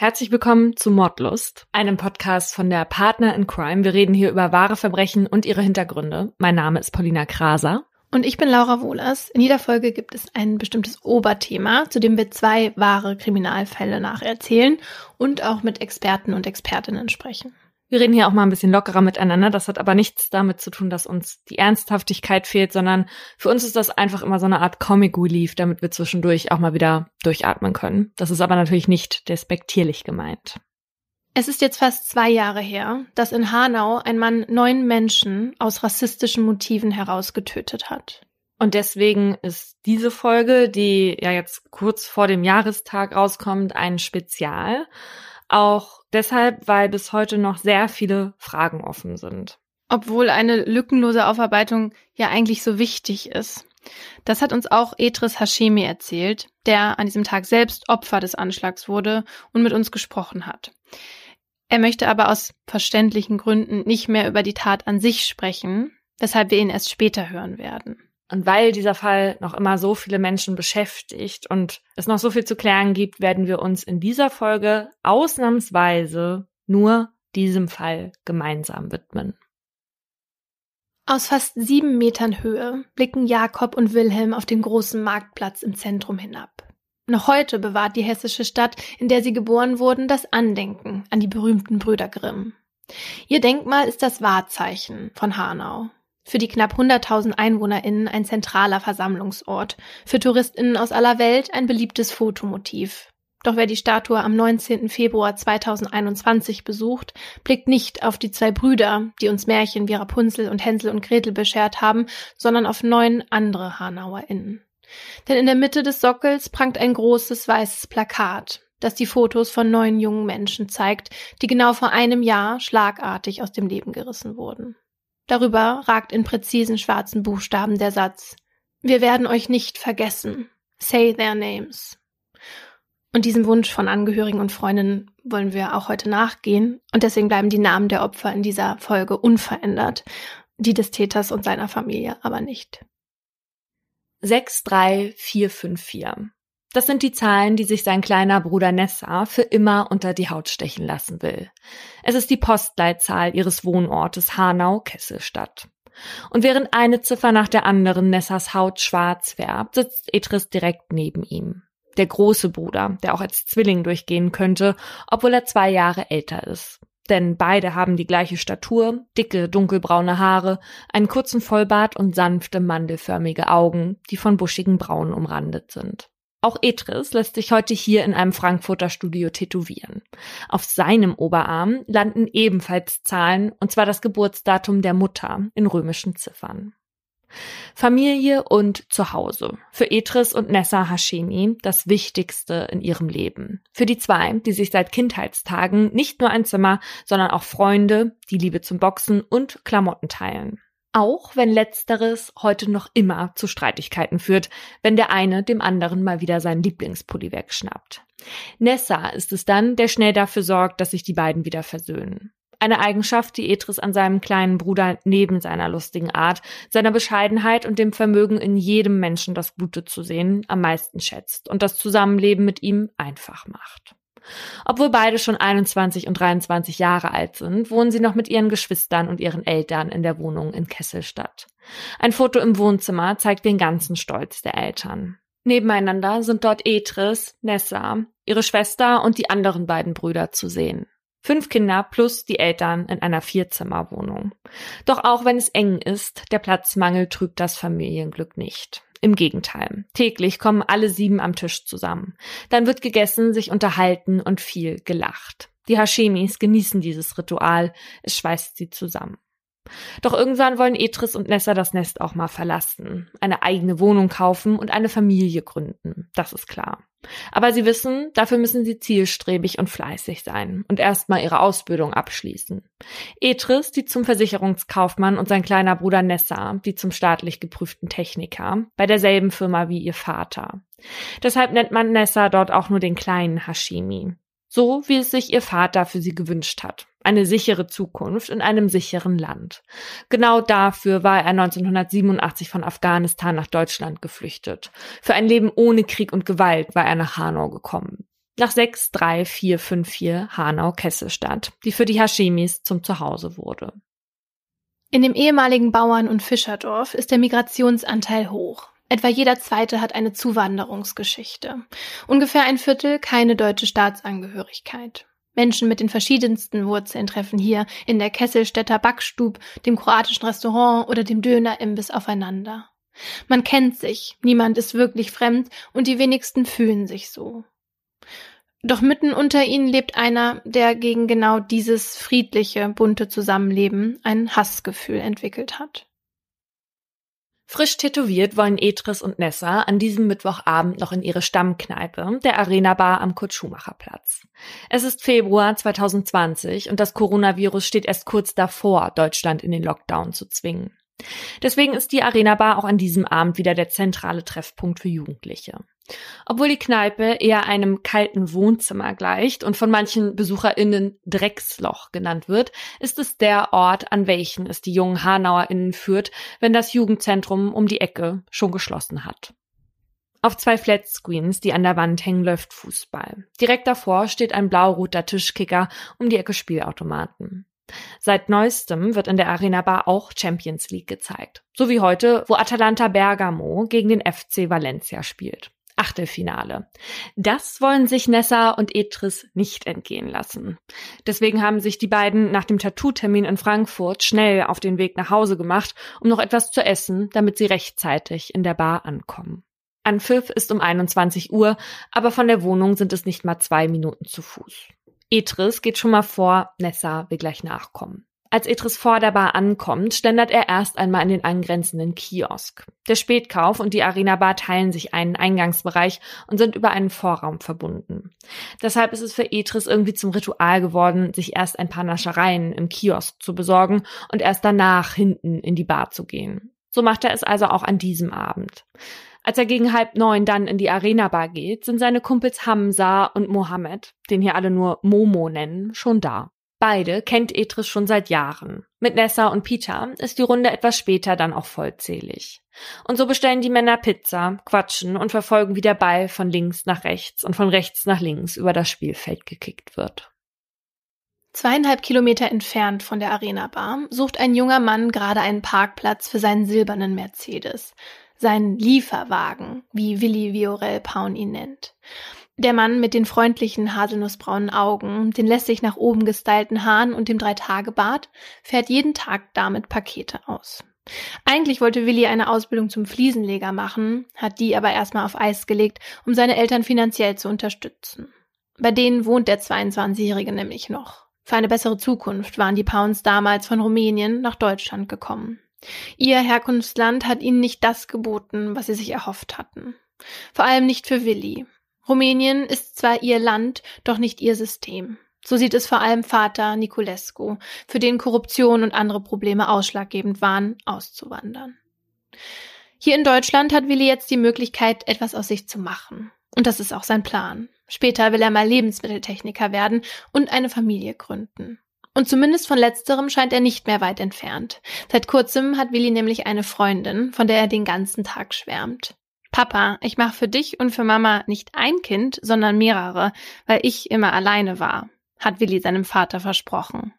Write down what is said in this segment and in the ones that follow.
Herzlich willkommen zu Mordlust, einem Podcast von der Partner in Crime. Wir reden hier über wahre Verbrechen und ihre Hintergründe. Mein Name ist Paulina Kraser. Und ich bin Laura Wohlers. In jeder Folge gibt es ein bestimmtes Oberthema, zu dem wir zwei wahre Kriminalfälle nacherzählen und auch mit Experten und Expertinnen sprechen. Wir reden hier auch mal ein bisschen lockerer miteinander. Das hat aber nichts damit zu tun, dass uns die Ernsthaftigkeit fehlt, sondern für uns ist das einfach immer so eine Art Comic Relief, damit wir zwischendurch auch mal wieder durchatmen können. Das ist aber natürlich nicht despektierlich gemeint. Es ist jetzt fast zwei Jahre her, dass in Hanau ein Mann neun Menschen aus rassistischen Motiven herausgetötet hat. Und deswegen ist diese Folge, die ja jetzt kurz vor dem Jahrestag rauskommt, ein Spezial. Auch deshalb, weil bis heute noch sehr viele Fragen offen sind. Obwohl eine lückenlose Aufarbeitung ja eigentlich so wichtig ist. Das hat uns auch Etris Hashemi erzählt, der an diesem Tag selbst Opfer des Anschlags wurde und mit uns gesprochen hat. Er möchte aber aus verständlichen Gründen nicht mehr über die Tat an sich sprechen, weshalb wir ihn erst später hören werden. Und weil dieser Fall noch immer so viele Menschen beschäftigt und es noch so viel zu klären gibt, werden wir uns in dieser Folge ausnahmsweise nur diesem Fall gemeinsam widmen. Aus fast sieben Metern Höhe blicken Jakob und Wilhelm auf den großen Marktplatz im Zentrum hinab. Noch heute bewahrt die hessische Stadt, in der sie geboren wurden, das Andenken an die berühmten Brüder Grimm. Ihr Denkmal ist das Wahrzeichen von Hanau. Für die knapp 100.000 EinwohnerInnen ein zentraler Versammlungsort. Für TouristInnen aus aller Welt ein beliebtes Fotomotiv. Doch wer die Statue am 19. Februar 2021 besucht, blickt nicht auf die zwei Brüder, die uns Märchen wie Rapunzel und Hänsel und Gretel beschert haben, sondern auf neun andere HanauerInnen. Denn in der Mitte des Sockels prangt ein großes weißes Plakat, das die Fotos von neun jungen Menschen zeigt, die genau vor einem Jahr schlagartig aus dem Leben gerissen wurden. Darüber ragt in präzisen schwarzen Buchstaben der Satz Wir werden euch nicht vergessen. Say their names. Und diesem Wunsch von Angehörigen und Freundinnen wollen wir auch heute nachgehen. Und deswegen bleiben die Namen der Opfer in dieser Folge unverändert, die des Täters und seiner Familie aber nicht. 63454 das sind die Zahlen, die sich sein kleiner Bruder Nessa für immer unter die Haut stechen lassen will. Es ist die Postleitzahl ihres Wohnortes Hanau-Kesselstadt. Und während eine Ziffer nach der anderen Nessas Haut schwarz färbt, sitzt Etris direkt neben ihm. Der große Bruder, der auch als Zwilling durchgehen könnte, obwohl er zwei Jahre älter ist. Denn beide haben die gleiche Statur, dicke, dunkelbraune Haare, einen kurzen Vollbart und sanfte, mandelförmige Augen, die von buschigen Brauen umrandet sind. Auch Etris lässt sich heute hier in einem Frankfurter Studio tätowieren. Auf seinem Oberarm landen ebenfalls Zahlen, und zwar das Geburtsdatum der Mutter in römischen Ziffern. Familie und Zuhause. Für Etris und Nessa Hashemi das Wichtigste in ihrem Leben. Für die zwei, die sich seit Kindheitstagen nicht nur ein Zimmer, sondern auch Freunde, die Liebe zum Boxen und Klamotten teilen. Auch wenn letzteres heute noch immer zu Streitigkeiten führt, wenn der eine dem anderen mal wieder seinen Lieblingspulli wegschnappt. Nessa ist es dann, der schnell dafür sorgt, dass sich die beiden wieder versöhnen. Eine Eigenschaft, die Etris an seinem kleinen Bruder neben seiner lustigen Art, seiner Bescheidenheit und dem Vermögen in jedem Menschen das Gute zu sehen am meisten schätzt und das Zusammenleben mit ihm einfach macht. Obwohl beide schon 21 und 23 Jahre alt sind, wohnen sie noch mit ihren Geschwistern und ihren Eltern in der Wohnung in Kesselstadt. Ein Foto im Wohnzimmer zeigt den ganzen Stolz der Eltern. Nebeneinander sind dort Etris, Nessa, ihre Schwester und die anderen beiden Brüder zu sehen. Fünf Kinder plus die Eltern in einer Vierzimmerwohnung. Doch auch wenn es eng ist, der Platzmangel trübt das Familienglück nicht. Im Gegenteil. Täglich kommen alle sieben am Tisch zusammen. Dann wird gegessen, sich unterhalten und viel gelacht. Die Hashemis genießen dieses Ritual. Es schweißt sie zusammen. Doch irgendwann wollen Etris und Nessa das Nest auch mal verlassen, eine eigene Wohnung kaufen und eine Familie gründen. Das ist klar. Aber sie wissen, dafür müssen sie zielstrebig und fleißig sein und erstmal ihre Ausbildung abschließen. Etris, die zum Versicherungskaufmann und sein kleiner Bruder Nessa, die zum staatlich geprüften Techniker, bei derselben Firma wie ihr Vater. Deshalb nennt man Nessa dort auch nur den kleinen Hashimi. So wie es sich ihr Vater für sie gewünscht hat. Eine sichere Zukunft in einem sicheren Land. Genau dafür war er 1987 von Afghanistan nach Deutschland geflüchtet. Für ein Leben ohne Krieg und Gewalt war er nach Hanau gekommen. nach 63454 Hanau-Kesselstadt, die für die Hashemis zum Zuhause wurde. In dem ehemaligen Bauern- und Fischerdorf ist der Migrationsanteil hoch. Etwa jeder zweite hat eine Zuwanderungsgeschichte. Ungefähr ein Viertel keine deutsche Staatsangehörigkeit. Menschen mit den verschiedensten Wurzeln treffen hier in der Kesselstädter Backstub, dem kroatischen Restaurant oder dem Dönerimbiss aufeinander. Man kennt sich, niemand ist wirklich fremd und die wenigsten fühlen sich so. Doch mitten unter ihnen lebt einer, der gegen genau dieses friedliche, bunte Zusammenleben ein Hassgefühl entwickelt hat. Frisch tätowiert wollen Etris und Nessa an diesem Mittwochabend noch in ihre Stammkneipe, der Arena Bar am Kurt-Schumacher-Platz. Es ist Februar 2020 und das Coronavirus steht erst kurz davor, Deutschland in den Lockdown zu zwingen. Deswegen ist die Arena Bar auch an diesem Abend wieder der zentrale Treffpunkt für Jugendliche. Obwohl die Kneipe eher einem kalten Wohnzimmer gleicht und von manchen BesucherInnen Drecksloch genannt wird, ist es der Ort, an welchen es die jungen HanauerInnen führt, wenn das Jugendzentrum um die Ecke schon geschlossen hat. Auf zwei Flatscreens, die an der Wand hängen, läuft Fußball. Direkt davor steht ein blau-roter Tischkicker um die Ecke Spielautomaten. Seit neuestem wird in der Arena Bar auch Champions League gezeigt. So wie heute, wo Atalanta Bergamo gegen den FC Valencia spielt. Achtelfinale. Das wollen sich Nessa und Etris nicht entgehen lassen. Deswegen haben sich die beiden nach dem Tattoo-Termin in Frankfurt schnell auf den Weg nach Hause gemacht, um noch etwas zu essen, damit sie rechtzeitig in der Bar ankommen. Anpfiff ist um 21 Uhr, aber von der Wohnung sind es nicht mal zwei Minuten zu Fuß. Etris geht schon mal vor, Nessa will gleich nachkommen. Als Etris vor der Bar ankommt, ständert er erst einmal in den angrenzenden Kiosk. Der Spätkauf und die Arena Bar teilen sich einen Eingangsbereich und sind über einen Vorraum verbunden. Deshalb ist es für Etris irgendwie zum Ritual geworden, sich erst ein paar Naschereien im Kiosk zu besorgen und erst danach hinten in die Bar zu gehen. So macht er es also auch an diesem Abend. Als er gegen halb neun dann in die Arena-Bar geht, sind seine Kumpels Hamza und Mohammed, den hier alle nur Momo nennen, schon da. Beide kennt Etris schon seit Jahren. Mit Nessa und Peter ist die Runde etwas später dann auch vollzählig. Und so bestellen die Männer Pizza, quatschen und verfolgen, wie der Ball von links nach rechts und von rechts nach links über das Spielfeld gekickt wird. Zweieinhalb Kilometer entfernt von der Arena Bar sucht ein junger Mann gerade einen Parkplatz für seinen silbernen Mercedes seinen Lieferwagen, wie Willi Viorel Paun ihn nennt. Der Mann mit den freundlichen haselnussbraunen Augen, den lässig nach oben gestylten Haaren und dem Dreitagebart fährt jeden Tag damit Pakete aus. Eigentlich wollte Willi eine Ausbildung zum Fliesenleger machen, hat die aber erstmal auf Eis gelegt, um seine Eltern finanziell zu unterstützen. Bei denen wohnt der 22-Jährige nämlich noch. Für eine bessere Zukunft waren die Pounds damals von Rumänien nach Deutschland gekommen. Ihr Herkunftsland hat ihnen nicht das geboten, was sie sich erhofft hatten. Vor allem nicht für Willi. Rumänien ist zwar ihr Land, doch nicht ihr System. So sieht es vor allem Vater Niculescu, für den Korruption und andere Probleme ausschlaggebend waren, auszuwandern. Hier in Deutschland hat Willi jetzt die Möglichkeit, etwas aus sich zu machen. Und das ist auch sein Plan. Später will er mal Lebensmitteltechniker werden und eine Familie gründen. Und zumindest von letzterem scheint er nicht mehr weit entfernt. Seit kurzem hat Willi nämlich eine Freundin, von der er den ganzen Tag schwärmt. Papa, ich mache für dich und für Mama nicht ein Kind, sondern mehrere, weil ich immer alleine war, hat Willi seinem Vater versprochen.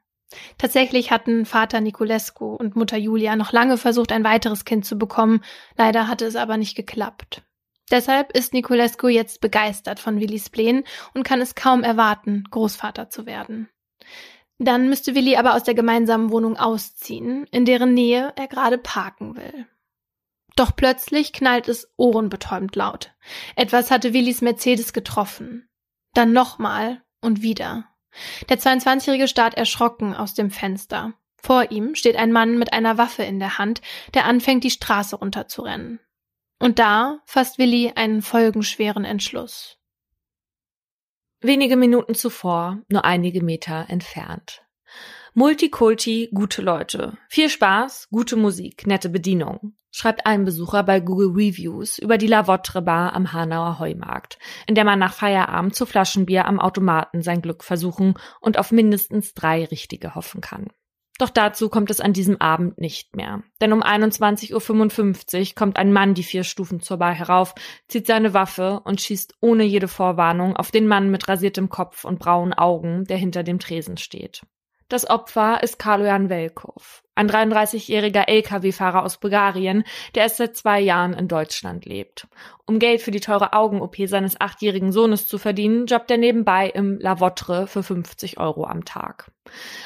Tatsächlich hatten Vater Niculescu und Mutter Julia noch lange versucht, ein weiteres Kind zu bekommen, leider hatte es aber nicht geklappt. Deshalb ist Niculescu jetzt begeistert von Willis Plänen und kann es kaum erwarten, Großvater zu werden. Dann müsste Willi aber aus der gemeinsamen Wohnung ausziehen, in deren Nähe er gerade parken will. Doch plötzlich knallt es ohrenbetäubend laut. Etwas hatte Willis Mercedes getroffen. Dann nochmal und wieder. Der 22-Jährige starrt erschrocken aus dem Fenster. Vor ihm steht ein Mann mit einer Waffe in der Hand, der anfängt, die Straße runterzurennen. Und da fasst Willi einen folgenschweren Entschluss. Wenige Minuten zuvor, nur einige Meter entfernt. Multikulti, gute Leute. Viel Spaß, gute Musik, nette Bedienung, schreibt ein Besucher bei Google Reviews über die Lavotre Bar am Hanauer Heumarkt, in der man nach Feierabend zu Flaschenbier am Automaten sein Glück versuchen und auf mindestens drei richtige hoffen kann. Doch dazu kommt es an diesem Abend nicht mehr. Denn um 21.55 Uhr kommt ein Mann die vier Stufen zur Bar herauf, zieht seine Waffe und schießt ohne jede Vorwarnung auf den Mann mit rasiertem Kopf und braunen Augen, der hinter dem Tresen steht. Das Opfer ist Kaloyan Velkov, ein 33-jähriger Lkw-Fahrer aus Bulgarien, der erst seit zwei Jahren in Deutschland lebt. Um Geld für die teure Augen-OP seines achtjährigen Sohnes zu verdienen, jobbt er nebenbei im Lavotre für 50 Euro am Tag.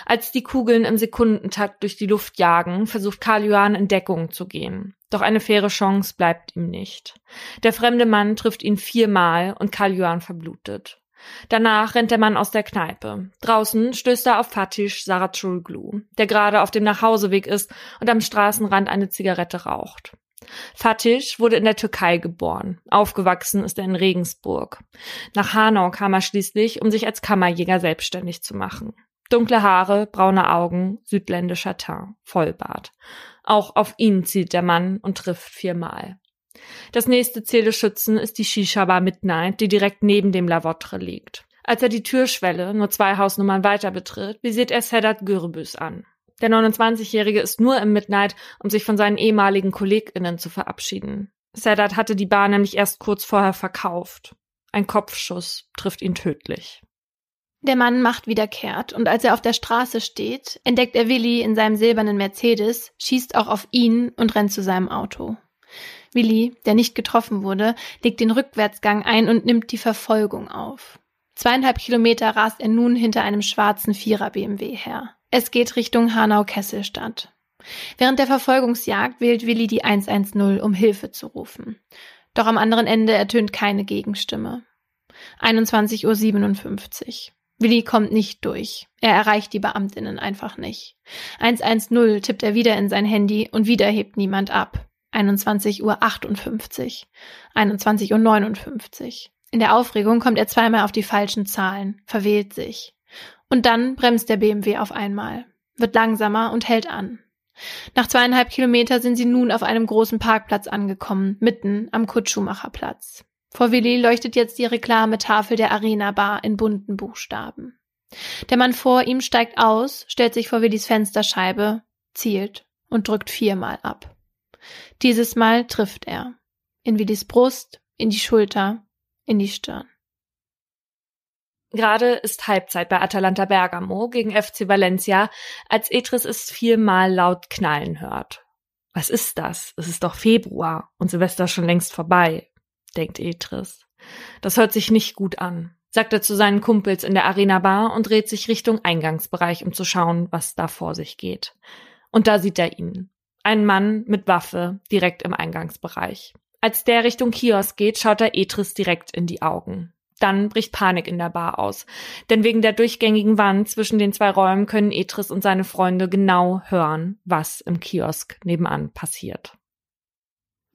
Als die Kugeln im Sekundentakt durch die Luft jagen, versucht Kaloyan in Deckung zu gehen. Doch eine faire Chance bleibt ihm nicht. Der fremde Mann trifft ihn viermal und Kaloyan verblutet. Danach rennt der Mann aus der Kneipe. Draußen stößt er auf Fatish Saracoglu, der gerade auf dem Nachhauseweg ist und am Straßenrand eine Zigarette raucht. Fatish wurde in der Türkei geboren. Aufgewachsen ist er in Regensburg. Nach Hanau kam er schließlich, um sich als Kammerjäger selbstständig zu machen. Dunkle Haare, braune Augen, südländischer Teint, Vollbart. Auch auf ihn zielt der Mann und trifft viermal. Das nächste Ziel des Schützen ist die Shisha-Bar Midnight, die direkt neben dem Lavotre liegt. Als er die Türschwelle nur zwei Hausnummern weiter betritt, visiert er Sedat Gürbüz an. Der 29-Jährige ist nur im Midnight, um sich von seinen ehemaligen KollegInnen zu verabschieden. Sedat hatte die Bar nämlich erst kurz vorher verkauft. Ein Kopfschuss trifft ihn tödlich. Der Mann macht wieder kehrt und als er auf der Straße steht, entdeckt er Willi in seinem silbernen Mercedes, schießt auch auf ihn und rennt zu seinem Auto. Willi, der nicht getroffen wurde, legt den Rückwärtsgang ein und nimmt die Verfolgung auf. Zweieinhalb Kilometer rast er nun hinter einem schwarzen Vierer BMW her. Es geht Richtung Hanau-Kesselstadt. Während der Verfolgungsjagd wählt Willi die 110, um Hilfe zu rufen. Doch am anderen Ende ertönt keine Gegenstimme. 21.57 Uhr. Willi kommt nicht durch. Er erreicht die Beamtinnen einfach nicht. 110 tippt er wieder in sein Handy und wieder hebt niemand ab. 21.58 Uhr, 21.59 Uhr. In der Aufregung kommt er zweimal auf die falschen Zahlen, verwählt sich. Und dann bremst der BMW auf einmal, wird langsamer und hält an. Nach zweieinhalb Kilometer sind sie nun auf einem großen Parkplatz angekommen, mitten am Kutschumacherplatz. Vor Willi leuchtet jetzt die Reklametafel der Arena Bar in bunten Buchstaben. Der Mann vor ihm steigt aus, stellt sich vor Willis Fensterscheibe, zielt und drückt viermal ab. Dieses Mal trifft er. In Willis Brust, in die Schulter, in die Stirn. Gerade ist Halbzeit bei Atalanta Bergamo gegen FC Valencia, als Etris es viermal laut knallen hört. Was ist das? Es ist doch Februar und Silvester schon längst vorbei, denkt Etris. Das hört sich nicht gut an, sagt er zu seinen Kumpels in der Arena Bar und dreht sich Richtung Eingangsbereich, um zu schauen, was da vor sich geht. Und da sieht er ihn. Ein Mann mit Waffe direkt im Eingangsbereich. Als der Richtung Kiosk geht, schaut er Etris direkt in die Augen. Dann bricht Panik in der Bar aus. Denn wegen der durchgängigen Wand zwischen den zwei Räumen können Etris und seine Freunde genau hören, was im Kiosk nebenan passiert.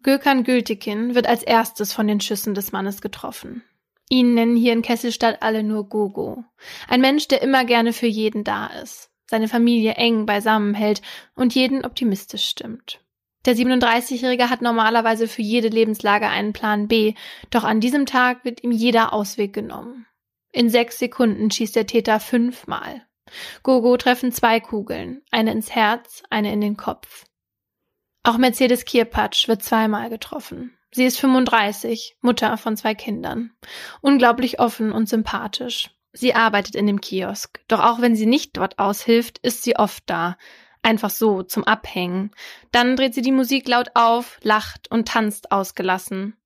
Gökhan Gültekin wird als erstes von den Schüssen des Mannes getroffen. Ihn nennen hier in Kesselstadt alle nur Gogo. Ein Mensch, der immer gerne für jeden da ist seine Familie eng beisammen hält und jeden optimistisch stimmt. Der 37-Jährige hat normalerweise für jede Lebenslage einen Plan B, doch an diesem Tag wird ihm jeder Ausweg genommen. In sechs Sekunden schießt der Täter fünfmal. Gogo treffen zwei Kugeln, eine ins Herz, eine in den Kopf. Auch Mercedes Kierpatsch wird zweimal getroffen. Sie ist 35, Mutter von zwei Kindern. Unglaublich offen und sympathisch. Sie arbeitet in dem Kiosk. Doch auch wenn sie nicht dort aushilft, ist sie oft da. Einfach so, zum Abhängen. Dann dreht sie die Musik laut auf, lacht und tanzt ausgelassen.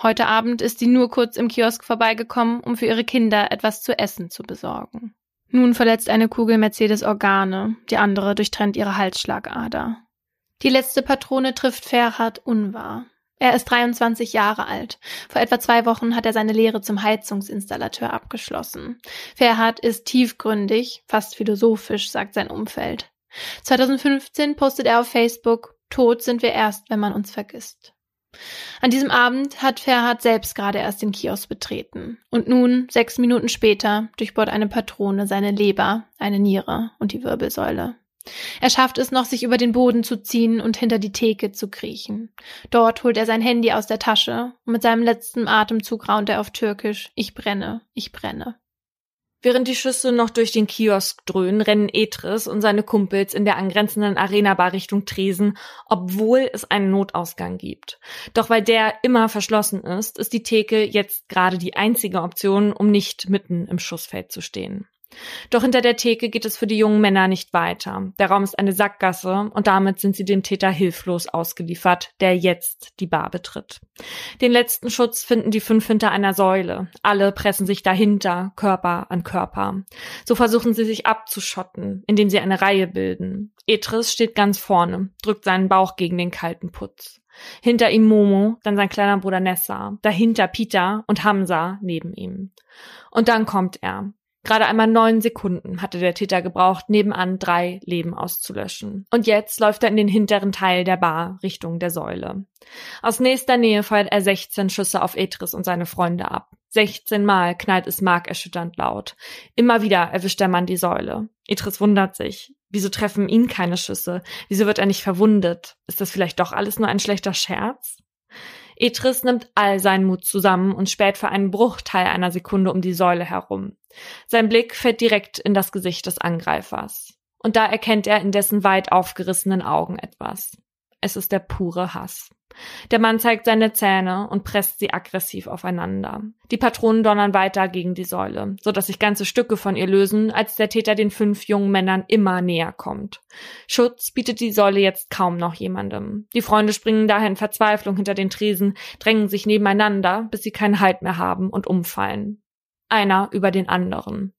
Heute Abend ist sie nur kurz im Kiosk vorbeigekommen, um für ihre Kinder etwas zu essen zu besorgen. Nun verletzt eine Kugel Mercedes Organe, die andere durchtrennt ihre Halsschlagader. Die letzte Patrone trifft Ferhat unwahr. Er ist 23 Jahre alt. Vor etwa zwei Wochen hat er seine Lehre zum Heizungsinstallateur abgeschlossen. Ferhat ist tiefgründig, fast philosophisch, sagt sein Umfeld. 2015 postet er auf Facebook, Tot sind wir erst, wenn man uns vergisst. An diesem Abend hat Ferhat selbst gerade erst den Kiosk betreten. Und nun, sechs Minuten später, durchbohrt eine Patrone seine Leber, eine Niere und die Wirbelsäule. Er schafft es noch, sich über den Boden zu ziehen und hinter die Theke zu kriechen. Dort holt er sein Handy aus der Tasche und mit seinem letzten Atemzug raunt er auf Türkisch Ich brenne, ich brenne. Während die Schüsse noch durch den Kiosk dröhnen, rennen Etris und seine Kumpels in der angrenzenden Arena-Bar Richtung Tresen, obwohl es einen Notausgang gibt. Doch weil der immer verschlossen ist, ist die Theke jetzt gerade die einzige Option, um nicht mitten im Schussfeld zu stehen. Doch hinter der Theke geht es für die jungen Männer nicht weiter. Der Raum ist eine Sackgasse und damit sind sie dem Täter hilflos ausgeliefert, der jetzt die Bar betritt. Den letzten Schutz finden die fünf hinter einer Säule. Alle pressen sich dahinter, Körper an Körper. So versuchen sie sich abzuschotten, indem sie eine Reihe bilden. Etris steht ganz vorne, drückt seinen Bauch gegen den kalten Putz. Hinter ihm Momo, dann sein kleiner Bruder Nessa, dahinter Peter und Hamza neben ihm. Und dann kommt er, Gerade einmal neun Sekunden hatte der Täter gebraucht, nebenan drei Leben auszulöschen. Und jetzt läuft er in den hinteren Teil der Bar Richtung der Säule. Aus nächster Nähe feuert er 16 Schüsse auf Etris und seine Freunde ab. 16 Mal knallt es markerschütternd laut. Immer wieder erwischt der Mann die Säule. Etris wundert sich. Wieso treffen ihn keine Schüsse? Wieso wird er nicht verwundet? Ist das vielleicht doch alles nur ein schlechter Scherz? Etris nimmt all seinen Mut zusammen und späht für einen Bruchteil einer Sekunde um die Säule herum. Sein Blick fällt direkt in das Gesicht des Angreifers. Und da erkennt er in dessen weit aufgerissenen Augen etwas. Es ist der pure Hass. Der Mann zeigt seine Zähne und presst sie aggressiv aufeinander. Die Patronen donnern weiter gegen die Säule, so dass sich ganze Stücke von ihr lösen, als der Täter den fünf jungen Männern immer näher kommt. Schutz bietet die Säule jetzt kaum noch jemandem. Die Freunde springen daher in Verzweiflung hinter den Tresen, drängen sich nebeneinander, bis sie keinen Halt mehr haben und umfallen. Einer über den anderen.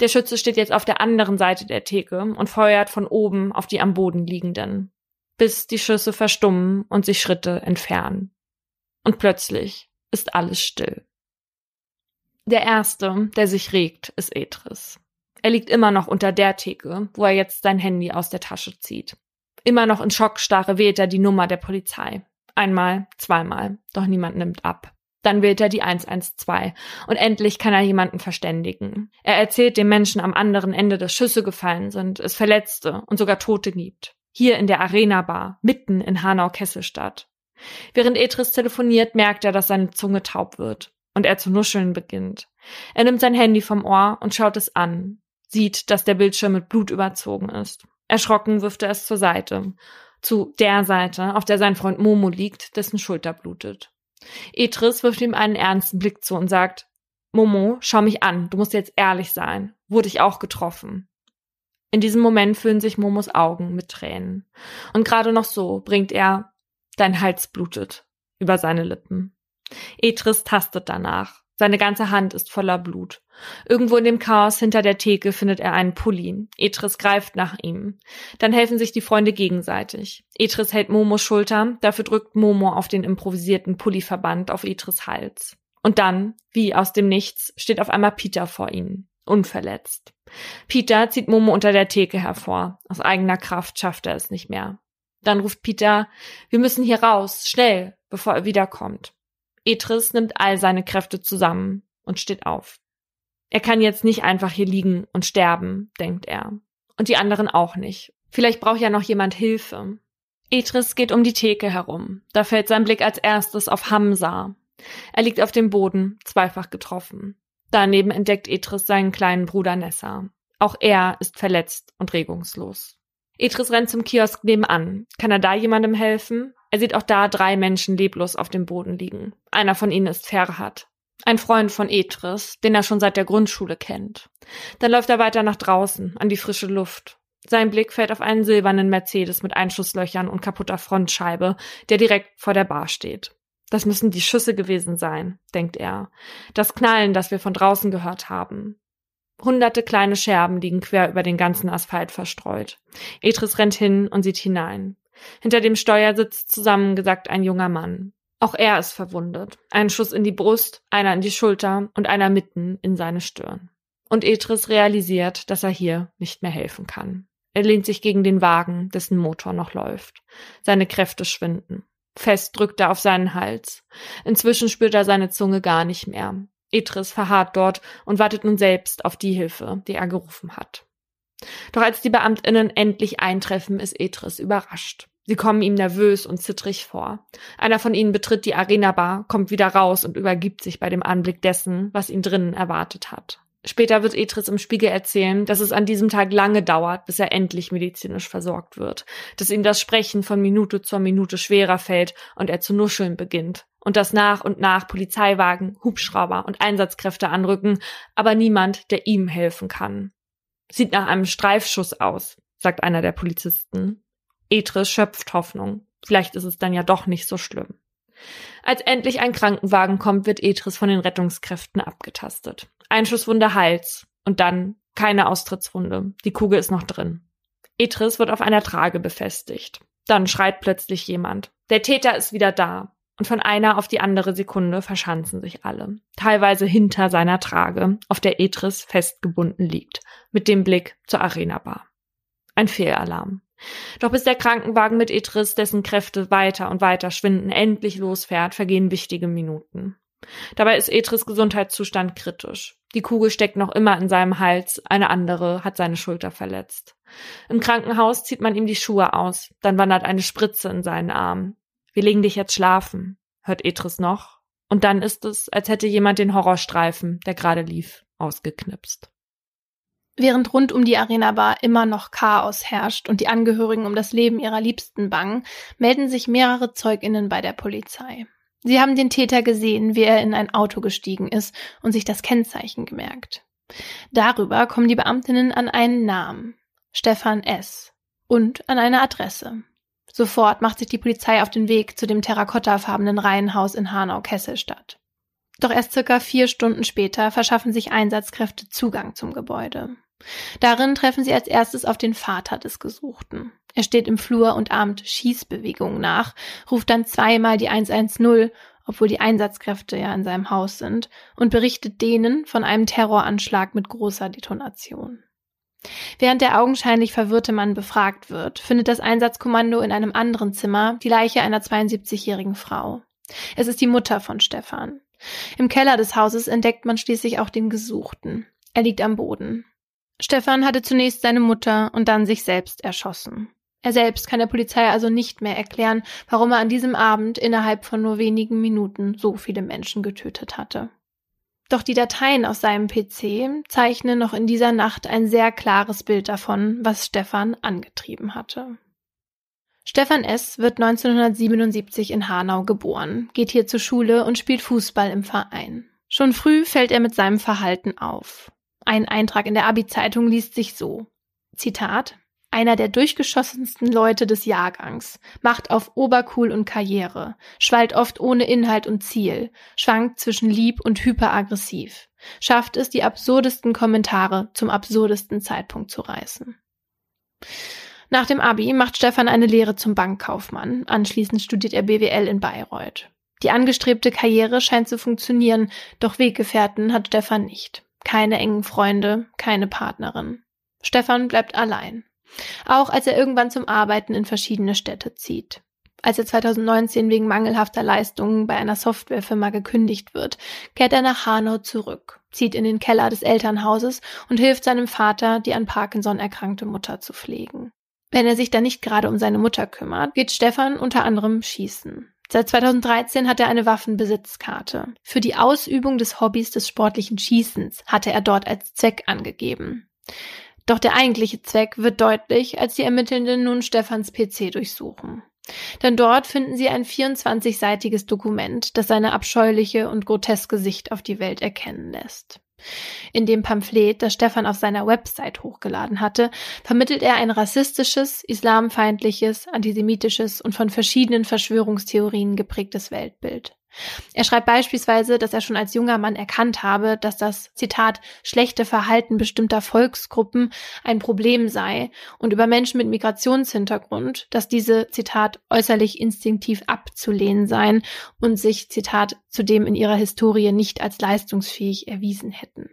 Der Schütze steht jetzt auf der anderen Seite der Theke und feuert von oben auf die am Boden liegenden bis die Schüsse verstummen und sich Schritte entfernen. Und plötzlich ist alles still. Der erste, der sich regt, ist Etris. Er liegt immer noch unter der Theke, wo er jetzt sein Handy aus der Tasche zieht. Immer noch in Schockstarre wählt er die Nummer der Polizei. Einmal, zweimal, doch niemand nimmt ab. Dann wählt er die 112 und endlich kann er jemanden verständigen. Er erzählt dem Menschen am anderen Ende, dass Schüsse gefallen sind, es Verletzte und sogar Tote gibt. Hier in der Arena Bar, mitten in Hanau-Kesselstadt. Während Etris telefoniert, merkt er, dass seine Zunge taub wird und er zu nuscheln beginnt. Er nimmt sein Handy vom Ohr und schaut es an, sieht, dass der Bildschirm mit Blut überzogen ist. Erschrocken wirft er es zur Seite, zu der Seite, auf der sein Freund Momo liegt, dessen Schulter blutet. Etris wirft ihm einen ernsten Blick zu und sagt, Momo, schau mich an, du musst jetzt ehrlich sein. Wurde ich auch getroffen? In diesem Moment füllen sich Momos Augen mit Tränen. Und gerade noch so bringt er Dein Hals blutet über seine Lippen. Etris tastet danach. Seine ganze Hand ist voller Blut. Irgendwo in dem Chaos hinter der Theke findet er einen Pulli. Etris greift nach ihm. Dann helfen sich die Freunde gegenseitig. Etris hält Momos Schulter, dafür drückt Momo auf den improvisierten Pulliverband auf Etris Hals. Und dann, wie aus dem Nichts, steht auf einmal Peter vor ihnen unverletzt. Peter zieht Momo unter der Theke hervor. Aus eigener Kraft schafft er es nicht mehr. Dann ruft Peter, wir müssen hier raus, schnell, bevor er wiederkommt. Etris nimmt all seine Kräfte zusammen und steht auf. Er kann jetzt nicht einfach hier liegen und sterben, denkt er. Und die anderen auch nicht. Vielleicht braucht ja noch jemand Hilfe. Etris geht um die Theke herum. Da fällt sein Blick als erstes auf Hamza. Er liegt auf dem Boden, zweifach getroffen. Daneben entdeckt Etris seinen kleinen Bruder Nessa. Auch er ist verletzt und regungslos. Etris rennt zum Kiosk nebenan. Kann er da jemandem helfen? Er sieht auch da drei Menschen leblos auf dem Boden liegen. Einer von ihnen ist Ferhat. Ein Freund von Etris, den er schon seit der Grundschule kennt. Dann läuft er weiter nach draußen, an die frische Luft. Sein Blick fällt auf einen silbernen Mercedes mit Einschusslöchern und kaputter Frontscheibe, der direkt vor der Bar steht. Das müssen die Schüsse gewesen sein, denkt er. Das Knallen, das wir von draußen gehört haben. Hunderte kleine Scherben liegen quer über den ganzen Asphalt verstreut. Etris rennt hin und sieht hinein. Hinter dem Steuer sitzt zusammengesackt ein junger Mann. Auch er ist verwundet. Ein Schuss in die Brust, einer in die Schulter und einer mitten in seine Stirn. Und Etris realisiert, dass er hier nicht mehr helfen kann. Er lehnt sich gegen den Wagen, dessen Motor noch läuft. Seine Kräfte schwinden. Fest drückt er auf seinen Hals. Inzwischen spürt er seine Zunge gar nicht mehr. Etris verharrt dort und wartet nun selbst auf die Hilfe, die er gerufen hat. Doch als die Beamtinnen endlich eintreffen, ist Etris überrascht. Sie kommen ihm nervös und zittrig vor. Einer von ihnen betritt die Arena-Bar, kommt wieder raus und übergibt sich bei dem Anblick dessen, was ihn drinnen erwartet hat. Später wird Etris im Spiegel erzählen, dass es an diesem Tag lange dauert, bis er endlich medizinisch versorgt wird, dass ihm das Sprechen von Minute zur Minute schwerer fällt und er zu nuscheln beginnt und dass nach und nach Polizeiwagen, Hubschrauber und Einsatzkräfte anrücken, aber niemand, der ihm helfen kann. Sieht nach einem Streifschuss aus, sagt einer der Polizisten. Etris schöpft Hoffnung. Vielleicht ist es dann ja doch nicht so schlimm. Als endlich ein Krankenwagen kommt, wird Etris von den Rettungskräften abgetastet. Einschusswunde Hals und dann keine Austrittswunde. Die Kugel ist noch drin. Etris wird auf einer Trage befestigt. Dann schreit plötzlich jemand. Der Täter ist wieder da. Und von einer auf die andere Sekunde verschanzen sich alle. Teilweise hinter seiner Trage, auf der Etris festgebunden liegt, mit dem Blick zur Arena-Bar. Ein Fehlalarm. Doch bis der Krankenwagen mit Etris, dessen Kräfte weiter und weiter schwinden, endlich losfährt, vergehen wichtige Minuten. Dabei ist Etris Gesundheitszustand kritisch. Die Kugel steckt noch immer in seinem Hals, eine andere hat seine Schulter verletzt. Im Krankenhaus zieht man ihm die Schuhe aus, dann wandert eine Spritze in seinen Arm. Wir legen dich jetzt schlafen, hört Etris noch, und dann ist es, als hätte jemand den Horrorstreifen, der gerade lief, ausgeknipst. Während rund um die Arena Bar immer noch Chaos herrscht und die Angehörigen um das Leben ihrer Liebsten bangen, melden sich mehrere Zeuginnen bei der Polizei. Sie haben den Täter gesehen, wie er in ein Auto gestiegen ist und sich das Kennzeichen gemerkt. Darüber kommen die Beamtinnen an einen Namen, Stefan S., und an eine Adresse. Sofort macht sich die Polizei auf den Weg zu dem terrakottafarbenen Reihenhaus in Hanau-Kesselstadt. Doch erst circa vier Stunden später verschaffen sich Einsatzkräfte Zugang zum Gebäude. Darin treffen sie als erstes auf den Vater des Gesuchten. Er steht im Flur und ahmt Schießbewegungen nach, ruft dann zweimal die 110, obwohl die Einsatzkräfte ja in seinem Haus sind, und berichtet denen von einem Terroranschlag mit großer Detonation. Während der augenscheinlich verwirrte Mann befragt wird, findet das Einsatzkommando in einem anderen Zimmer die Leiche einer 72-jährigen Frau. Es ist die Mutter von Stefan. Im Keller des Hauses entdeckt man schließlich auch den Gesuchten. Er liegt am Boden. Stefan hatte zunächst seine Mutter und dann sich selbst erschossen. Er selbst kann der Polizei also nicht mehr erklären, warum er an diesem Abend innerhalb von nur wenigen Minuten so viele Menschen getötet hatte. Doch die Dateien aus seinem PC zeichnen noch in dieser Nacht ein sehr klares Bild davon, was Stefan angetrieben hatte. Stefan S. wird 1977 in Hanau geboren, geht hier zur Schule und spielt Fußball im Verein. Schon früh fällt er mit seinem Verhalten auf. Ein Eintrag in der Abi-Zeitung liest sich so. Zitat einer der durchgeschossensten Leute des Jahrgangs, macht auf Obercool und Karriere, schwallt oft ohne Inhalt und Ziel, schwankt zwischen lieb und hyperaggressiv, schafft es, die absurdesten Kommentare zum absurdesten Zeitpunkt zu reißen. Nach dem Abi macht Stefan eine Lehre zum Bankkaufmann, anschließend studiert er BWL in Bayreuth. Die angestrebte Karriere scheint zu funktionieren, doch Weggefährten hat Stefan nicht. Keine engen Freunde, keine Partnerin. Stefan bleibt allein. Auch als er irgendwann zum Arbeiten in verschiedene Städte zieht. Als er 2019 wegen mangelhafter Leistungen bei einer Softwarefirma gekündigt wird, kehrt er nach Hanau zurück, zieht in den Keller des Elternhauses und hilft seinem Vater, die an Parkinson erkrankte Mutter zu pflegen. Wenn er sich dann nicht gerade um seine Mutter kümmert, geht Stefan unter anderem schießen. Seit 2013 hat er eine Waffenbesitzkarte. Für die Ausübung des Hobbys des sportlichen Schießens hatte er dort als Zweck angegeben. Doch der eigentliche Zweck wird deutlich, als die Ermittelnden nun Stefans PC durchsuchen. Denn dort finden sie ein 24-seitiges Dokument, das seine abscheuliche und groteske Sicht auf die Welt erkennen lässt. In dem Pamphlet, das Stefan auf seiner Website hochgeladen hatte, vermittelt er ein rassistisches, islamfeindliches, antisemitisches und von verschiedenen Verschwörungstheorien geprägtes Weltbild. Er schreibt beispielsweise, dass er schon als junger Mann erkannt habe, dass das Zitat schlechte Verhalten bestimmter Volksgruppen ein Problem sei und über Menschen mit Migrationshintergrund, dass diese Zitat äußerlich instinktiv abzulehnen seien und sich Zitat zudem in ihrer Historie nicht als leistungsfähig erwiesen hätten.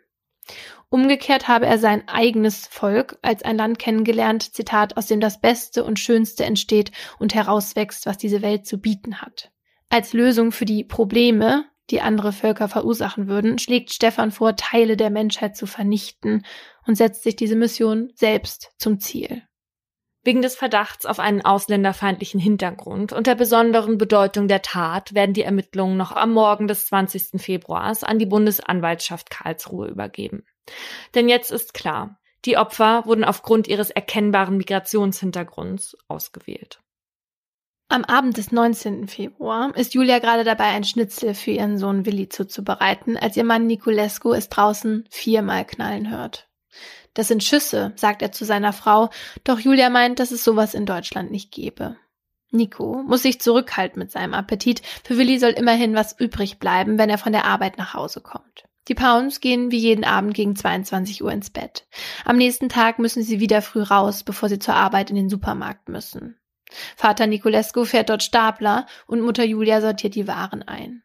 Umgekehrt habe er sein eigenes Volk als ein Land kennengelernt, Zitat, aus dem das Beste und Schönste entsteht und herauswächst, was diese Welt zu bieten hat. Als Lösung für die Probleme, die andere Völker verursachen würden, schlägt Stefan vor, Teile der Menschheit zu vernichten und setzt sich diese Mission selbst zum Ziel. Wegen des Verdachts auf einen ausländerfeindlichen Hintergrund und der besonderen Bedeutung der Tat werden die Ermittlungen noch am Morgen des 20. Februars an die Bundesanwaltschaft Karlsruhe übergeben. Denn jetzt ist klar, die Opfer wurden aufgrund ihres erkennbaren Migrationshintergrunds ausgewählt. Am Abend des 19. Februar ist Julia gerade dabei, ein Schnitzel für ihren Sohn Willi zuzubereiten, als ihr Mann Niculescu es draußen viermal knallen hört. Das sind Schüsse, sagt er zu seiner Frau, doch Julia meint, dass es sowas in Deutschland nicht gebe. Nico muss sich zurückhalten mit seinem Appetit. Für Willi soll immerhin was übrig bleiben, wenn er von der Arbeit nach Hause kommt. Die Pounds gehen wie jeden Abend gegen 22 Uhr ins Bett. Am nächsten Tag müssen sie wieder früh raus, bevor sie zur Arbeit in den Supermarkt müssen. Vater Niculescu fährt dort Stapler und Mutter Julia sortiert die Waren ein.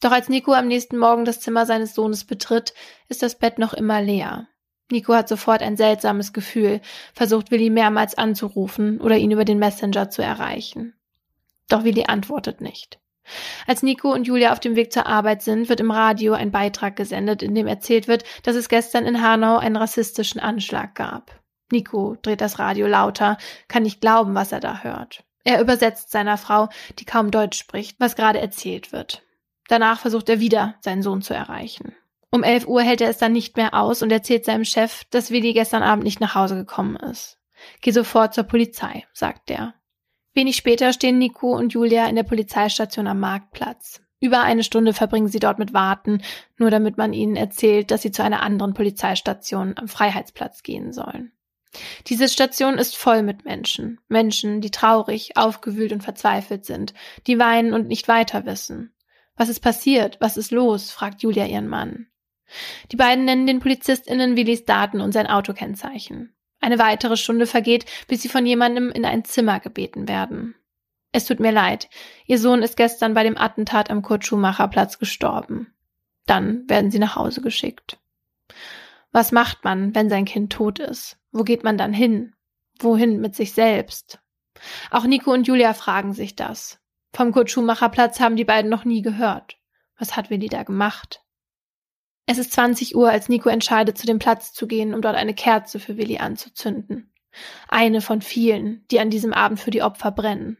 Doch als Nico am nächsten Morgen das Zimmer seines Sohnes betritt, ist das Bett noch immer leer. Nico hat sofort ein seltsames Gefühl, versucht Willi mehrmals anzurufen oder ihn über den Messenger zu erreichen. Doch Willi antwortet nicht. Als Nico und Julia auf dem Weg zur Arbeit sind, wird im Radio ein Beitrag gesendet, in dem erzählt wird, dass es gestern in Hanau einen rassistischen Anschlag gab. Nico dreht das Radio lauter, kann nicht glauben, was er da hört. Er übersetzt seiner Frau, die kaum Deutsch spricht, was gerade erzählt wird. Danach versucht er wieder, seinen Sohn zu erreichen. Um elf Uhr hält er es dann nicht mehr aus und erzählt seinem Chef, dass Willi gestern Abend nicht nach Hause gekommen ist. Geh sofort zur Polizei, sagt er. Wenig später stehen Nico und Julia in der Polizeistation am Marktplatz. Über eine Stunde verbringen sie dort mit Warten, nur damit man ihnen erzählt, dass sie zu einer anderen Polizeistation am Freiheitsplatz gehen sollen. Diese Station ist voll mit Menschen. Menschen, die traurig, aufgewühlt und verzweifelt sind, die weinen und nicht weiter wissen. Was ist passiert? Was ist los? fragt Julia ihren Mann. Die beiden nennen den PolizistInnen Willis Daten und sein Autokennzeichen. Eine weitere Stunde vergeht, bis sie von jemandem in ein Zimmer gebeten werden. Es tut mir leid. Ihr Sohn ist gestern bei dem Attentat am Kurt-Schumacher-Platz gestorben. Dann werden sie nach Hause geschickt. Was macht man, wenn sein Kind tot ist? Wo geht man dann hin? Wohin mit sich selbst? Auch Nico und Julia fragen sich das. Vom Kurt Schumacher Platz haben die beiden noch nie gehört. Was hat Willi da gemacht? Es ist 20 Uhr, als Nico entscheidet, zu dem Platz zu gehen, um dort eine Kerze für Willi anzuzünden. Eine von vielen, die an diesem Abend für die Opfer brennen.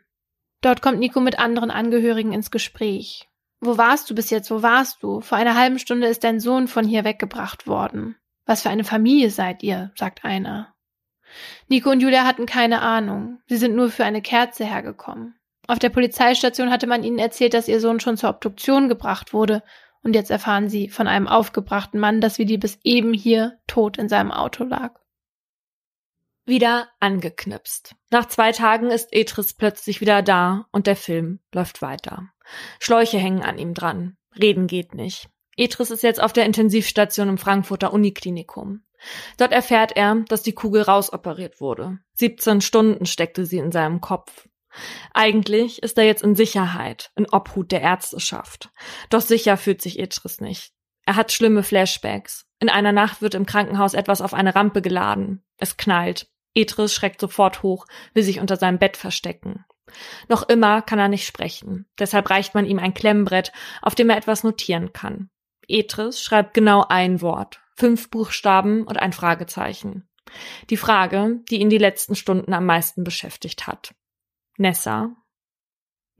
Dort kommt Nico mit anderen Angehörigen ins Gespräch. Wo warst du bis jetzt? Wo warst du? Vor einer halben Stunde ist dein Sohn von hier weggebracht worden. Was für eine Familie seid ihr? sagt einer. Nico und Julia hatten keine Ahnung. Sie sind nur für eine Kerze hergekommen. Auf der Polizeistation hatte man ihnen erzählt, dass ihr Sohn schon zur Obduktion gebracht wurde, und jetzt erfahren sie von einem aufgebrachten Mann, dass Willi bis eben hier tot in seinem Auto lag. Wieder angeknipst. Nach zwei Tagen ist Etris plötzlich wieder da und der Film läuft weiter. Schläuche hängen an ihm dran. Reden geht nicht. Etris ist jetzt auf der Intensivstation im Frankfurter Uniklinikum. Dort erfährt er, dass die Kugel rausoperiert wurde. 17 Stunden steckte sie in seinem Kopf. Eigentlich ist er jetzt in Sicherheit, in Obhut der Ärzteschaft. Doch sicher fühlt sich Etris nicht. Er hat schlimme Flashbacks. In einer Nacht wird im Krankenhaus etwas auf eine Rampe geladen. Es knallt. Etris schreckt sofort hoch, will sich unter seinem Bett verstecken. Noch immer kann er nicht sprechen. Deshalb reicht man ihm ein Klemmbrett, auf dem er etwas notieren kann. Etris schreibt genau ein Wort, fünf Buchstaben und ein Fragezeichen. Die Frage, die ihn die letzten Stunden am meisten beschäftigt hat. Nessa.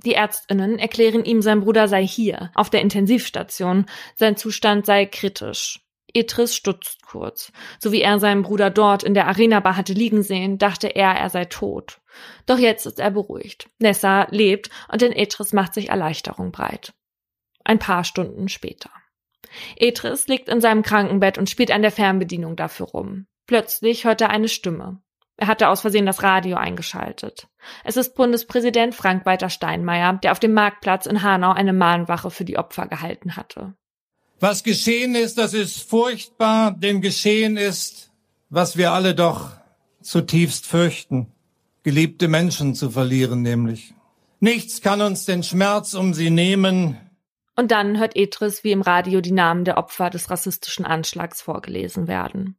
Die Ärztinnen erklären ihm, sein Bruder sei hier, auf der Intensivstation, sein Zustand sei kritisch. Etris stutzt kurz. So wie er seinen Bruder dort in der Arena-Bar hatte liegen sehen, dachte er, er sei tot. Doch jetzt ist er beruhigt. Nessa lebt und in Etris macht sich Erleichterung breit. Ein paar Stunden später. Etris liegt in seinem Krankenbett und spielt an der Fernbedienung dafür rum. Plötzlich hört er eine Stimme. Er hatte aus Versehen das Radio eingeschaltet. Es ist Bundespräsident Frank-Walter Steinmeier, der auf dem Marktplatz in Hanau eine Mahnwache für die Opfer gehalten hatte. Was geschehen ist, das ist furchtbar, denn geschehen ist, was wir alle doch zutiefst fürchten, geliebte Menschen zu verlieren nämlich. Nichts kann uns den Schmerz um sie nehmen, und dann hört Etris, wie im Radio die Namen der Opfer des rassistischen Anschlags vorgelesen werden.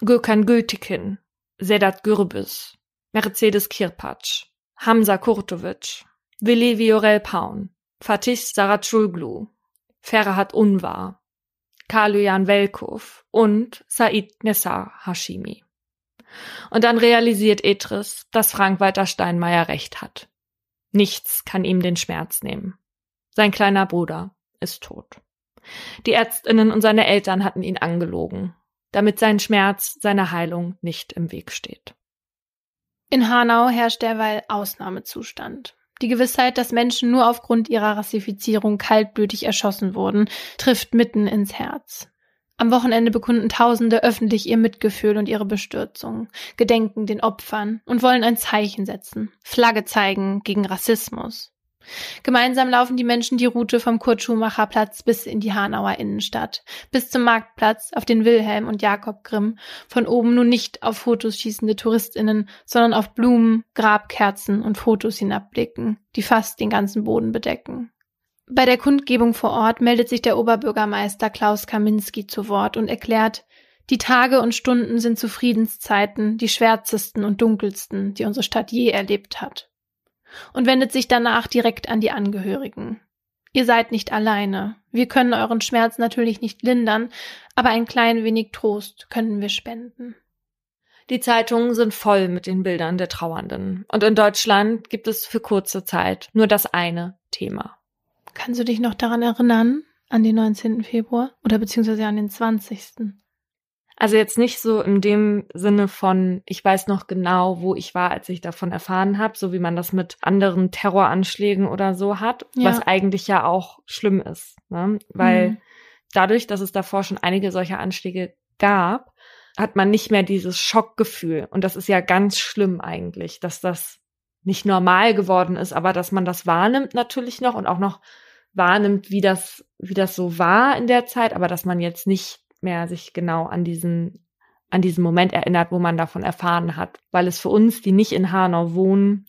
Gökhan Gültekin, Sedat Gürbüz, Mercedes Kirpatsch, Hamza Kurtovic, Willi Viorel Paun, Fatih Saracoglu, Ferhat Unvar, Kalujan Velkov und Said Nessar Hashimi. Und dann realisiert Etris, dass Frank-Walter Steinmeier recht hat. Nichts kann ihm den Schmerz nehmen. Sein kleiner Bruder ist tot. Die Ärztinnen und seine Eltern hatten ihn angelogen. damit sein Schmerz seiner Heilung nicht im Weg steht. In Hanau herrscht derweil Ausnahmezustand. Die Gewissheit, dass Menschen nur aufgrund ihrer Rassifizierung kaltblütig erschossen wurden, trifft mitten ins Herz. Am Wochenende bekunden Tausende öffentlich ihr Mitgefühl und ihre Bestürzung, gedenken den Opfern und wollen ein Zeichen setzen, Flagge zeigen gegen Rassismus. Gemeinsam laufen die Menschen die Route vom Kurt-Schumacher-Platz bis in die Hanauer Innenstadt, bis zum Marktplatz, auf den Wilhelm und Jakob Grimm, von oben nun nicht auf Fotos schießende TouristInnen, sondern auf Blumen, Grabkerzen und Fotos hinabblicken, die fast den ganzen Boden bedecken. Bei der Kundgebung vor Ort meldet sich der Oberbürgermeister Klaus Kaminski zu Wort und erklärt, die Tage und Stunden sind zu Friedenszeiten die schwärzesten und dunkelsten, die unsere Stadt je erlebt hat und wendet sich danach direkt an die Angehörigen. Ihr seid nicht alleine. Wir können euren Schmerz natürlich nicht lindern, aber ein klein wenig Trost können wir spenden. Die Zeitungen sind voll mit den Bildern der Trauernden. Und in Deutschland gibt es für kurze Zeit nur das eine Thema. Kannst du dich noch daran erinnern, an den 19. Februar oder beziehungsweise an den 20.? Also jetzt nicht so in dem Sinne von, ich weiß noch genau, wo ich war, als ich davon erfahren habe, so wie man das mit anderen Terroranschlägen oder so hat, ja. was eigentlich ja auch schlimm ist. Ne? Weil mhm. dadurch, dass es davor schon einige solcher Anschläge gab, hat man nicht mehr dieses Schockgefühl. Und das ist ja ganz schlimm eigentlich, dass das nicht normal geworden ist, aber dass man das wahrnimmt natürlich noch und auch noch wahrnimmt, wie das, wie das so war in der Zeit, aber dass man jetzt nicht mehr sich genau an diesen, an diesen Moment erinnert, wo man davon erfahren hat, weil es für uns, die nicht in Hanau wohnen,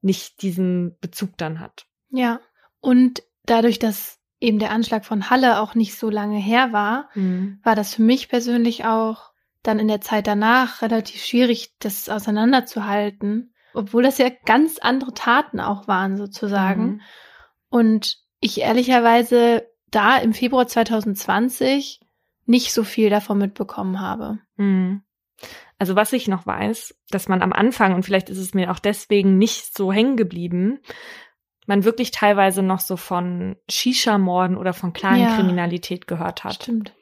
nicht diesen Bezug dann hat. Ja. Und dadurch, dass eben der Anschlag von Halle auch nicht so lange her war, mhm. war das für mich persönlich auch dann in der Zeit danach relativ schwierig, das auseinanderzuhalten, obwohl das ja ganz andere Taten auch waren sozusagen. Mhm. Und ich ehrlicherweise da im Februar 2020 nicht so viel davon mitbekommen habe. Mhm. Also was ich noch weiß, dass man am Anfang, und vielleicht ist es mir auch deswegen nicht so hängen geblieben, man wirklich teilweise noch so von Shisha-Morden oder von Clankriminalität ja, gehört hat. Stimmt.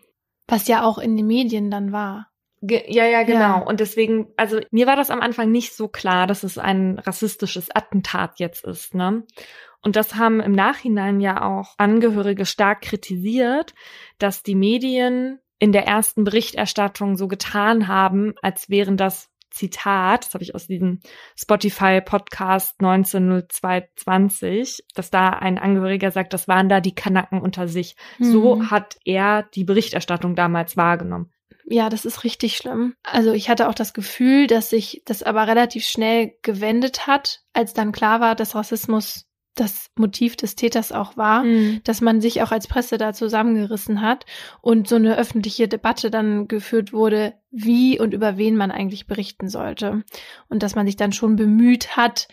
Was ja auch in den Medien dann war. Ge ja, ja, genau. Ja. Und deswegen, also mir war das am Anfang nicht so klar, dass es ein rassistisches Attentat jetzt ist, ne? Und das haben im Nachhinein ja auch Angehörige stark kritisiert, dass die Medien in der ersten Berichterstattung so getan haben, als wären das Zitat, das habe ich aus diesem Spotify-Podcast 190220, dass da ein Angehöriger sagt, das waren da die Kanacken unter sich. Mhm. So hat er die Berichterstattung damals wahrgenommen. Ja, das ist richtig schlimm. Also ich hatte auch das Gefühl, dass sich das aber relativ schnell gewendet hat, als dann klar war, dass Rassismus das Motiv des Täters auch war, mhm. dass man sich auch als Presse da zusammengerissen hat und so eine öffentliche Debatte dann geführt wurde, wie und über wen man eigentlich berichten sollte. Und dass man sich dann schon bemüht hat,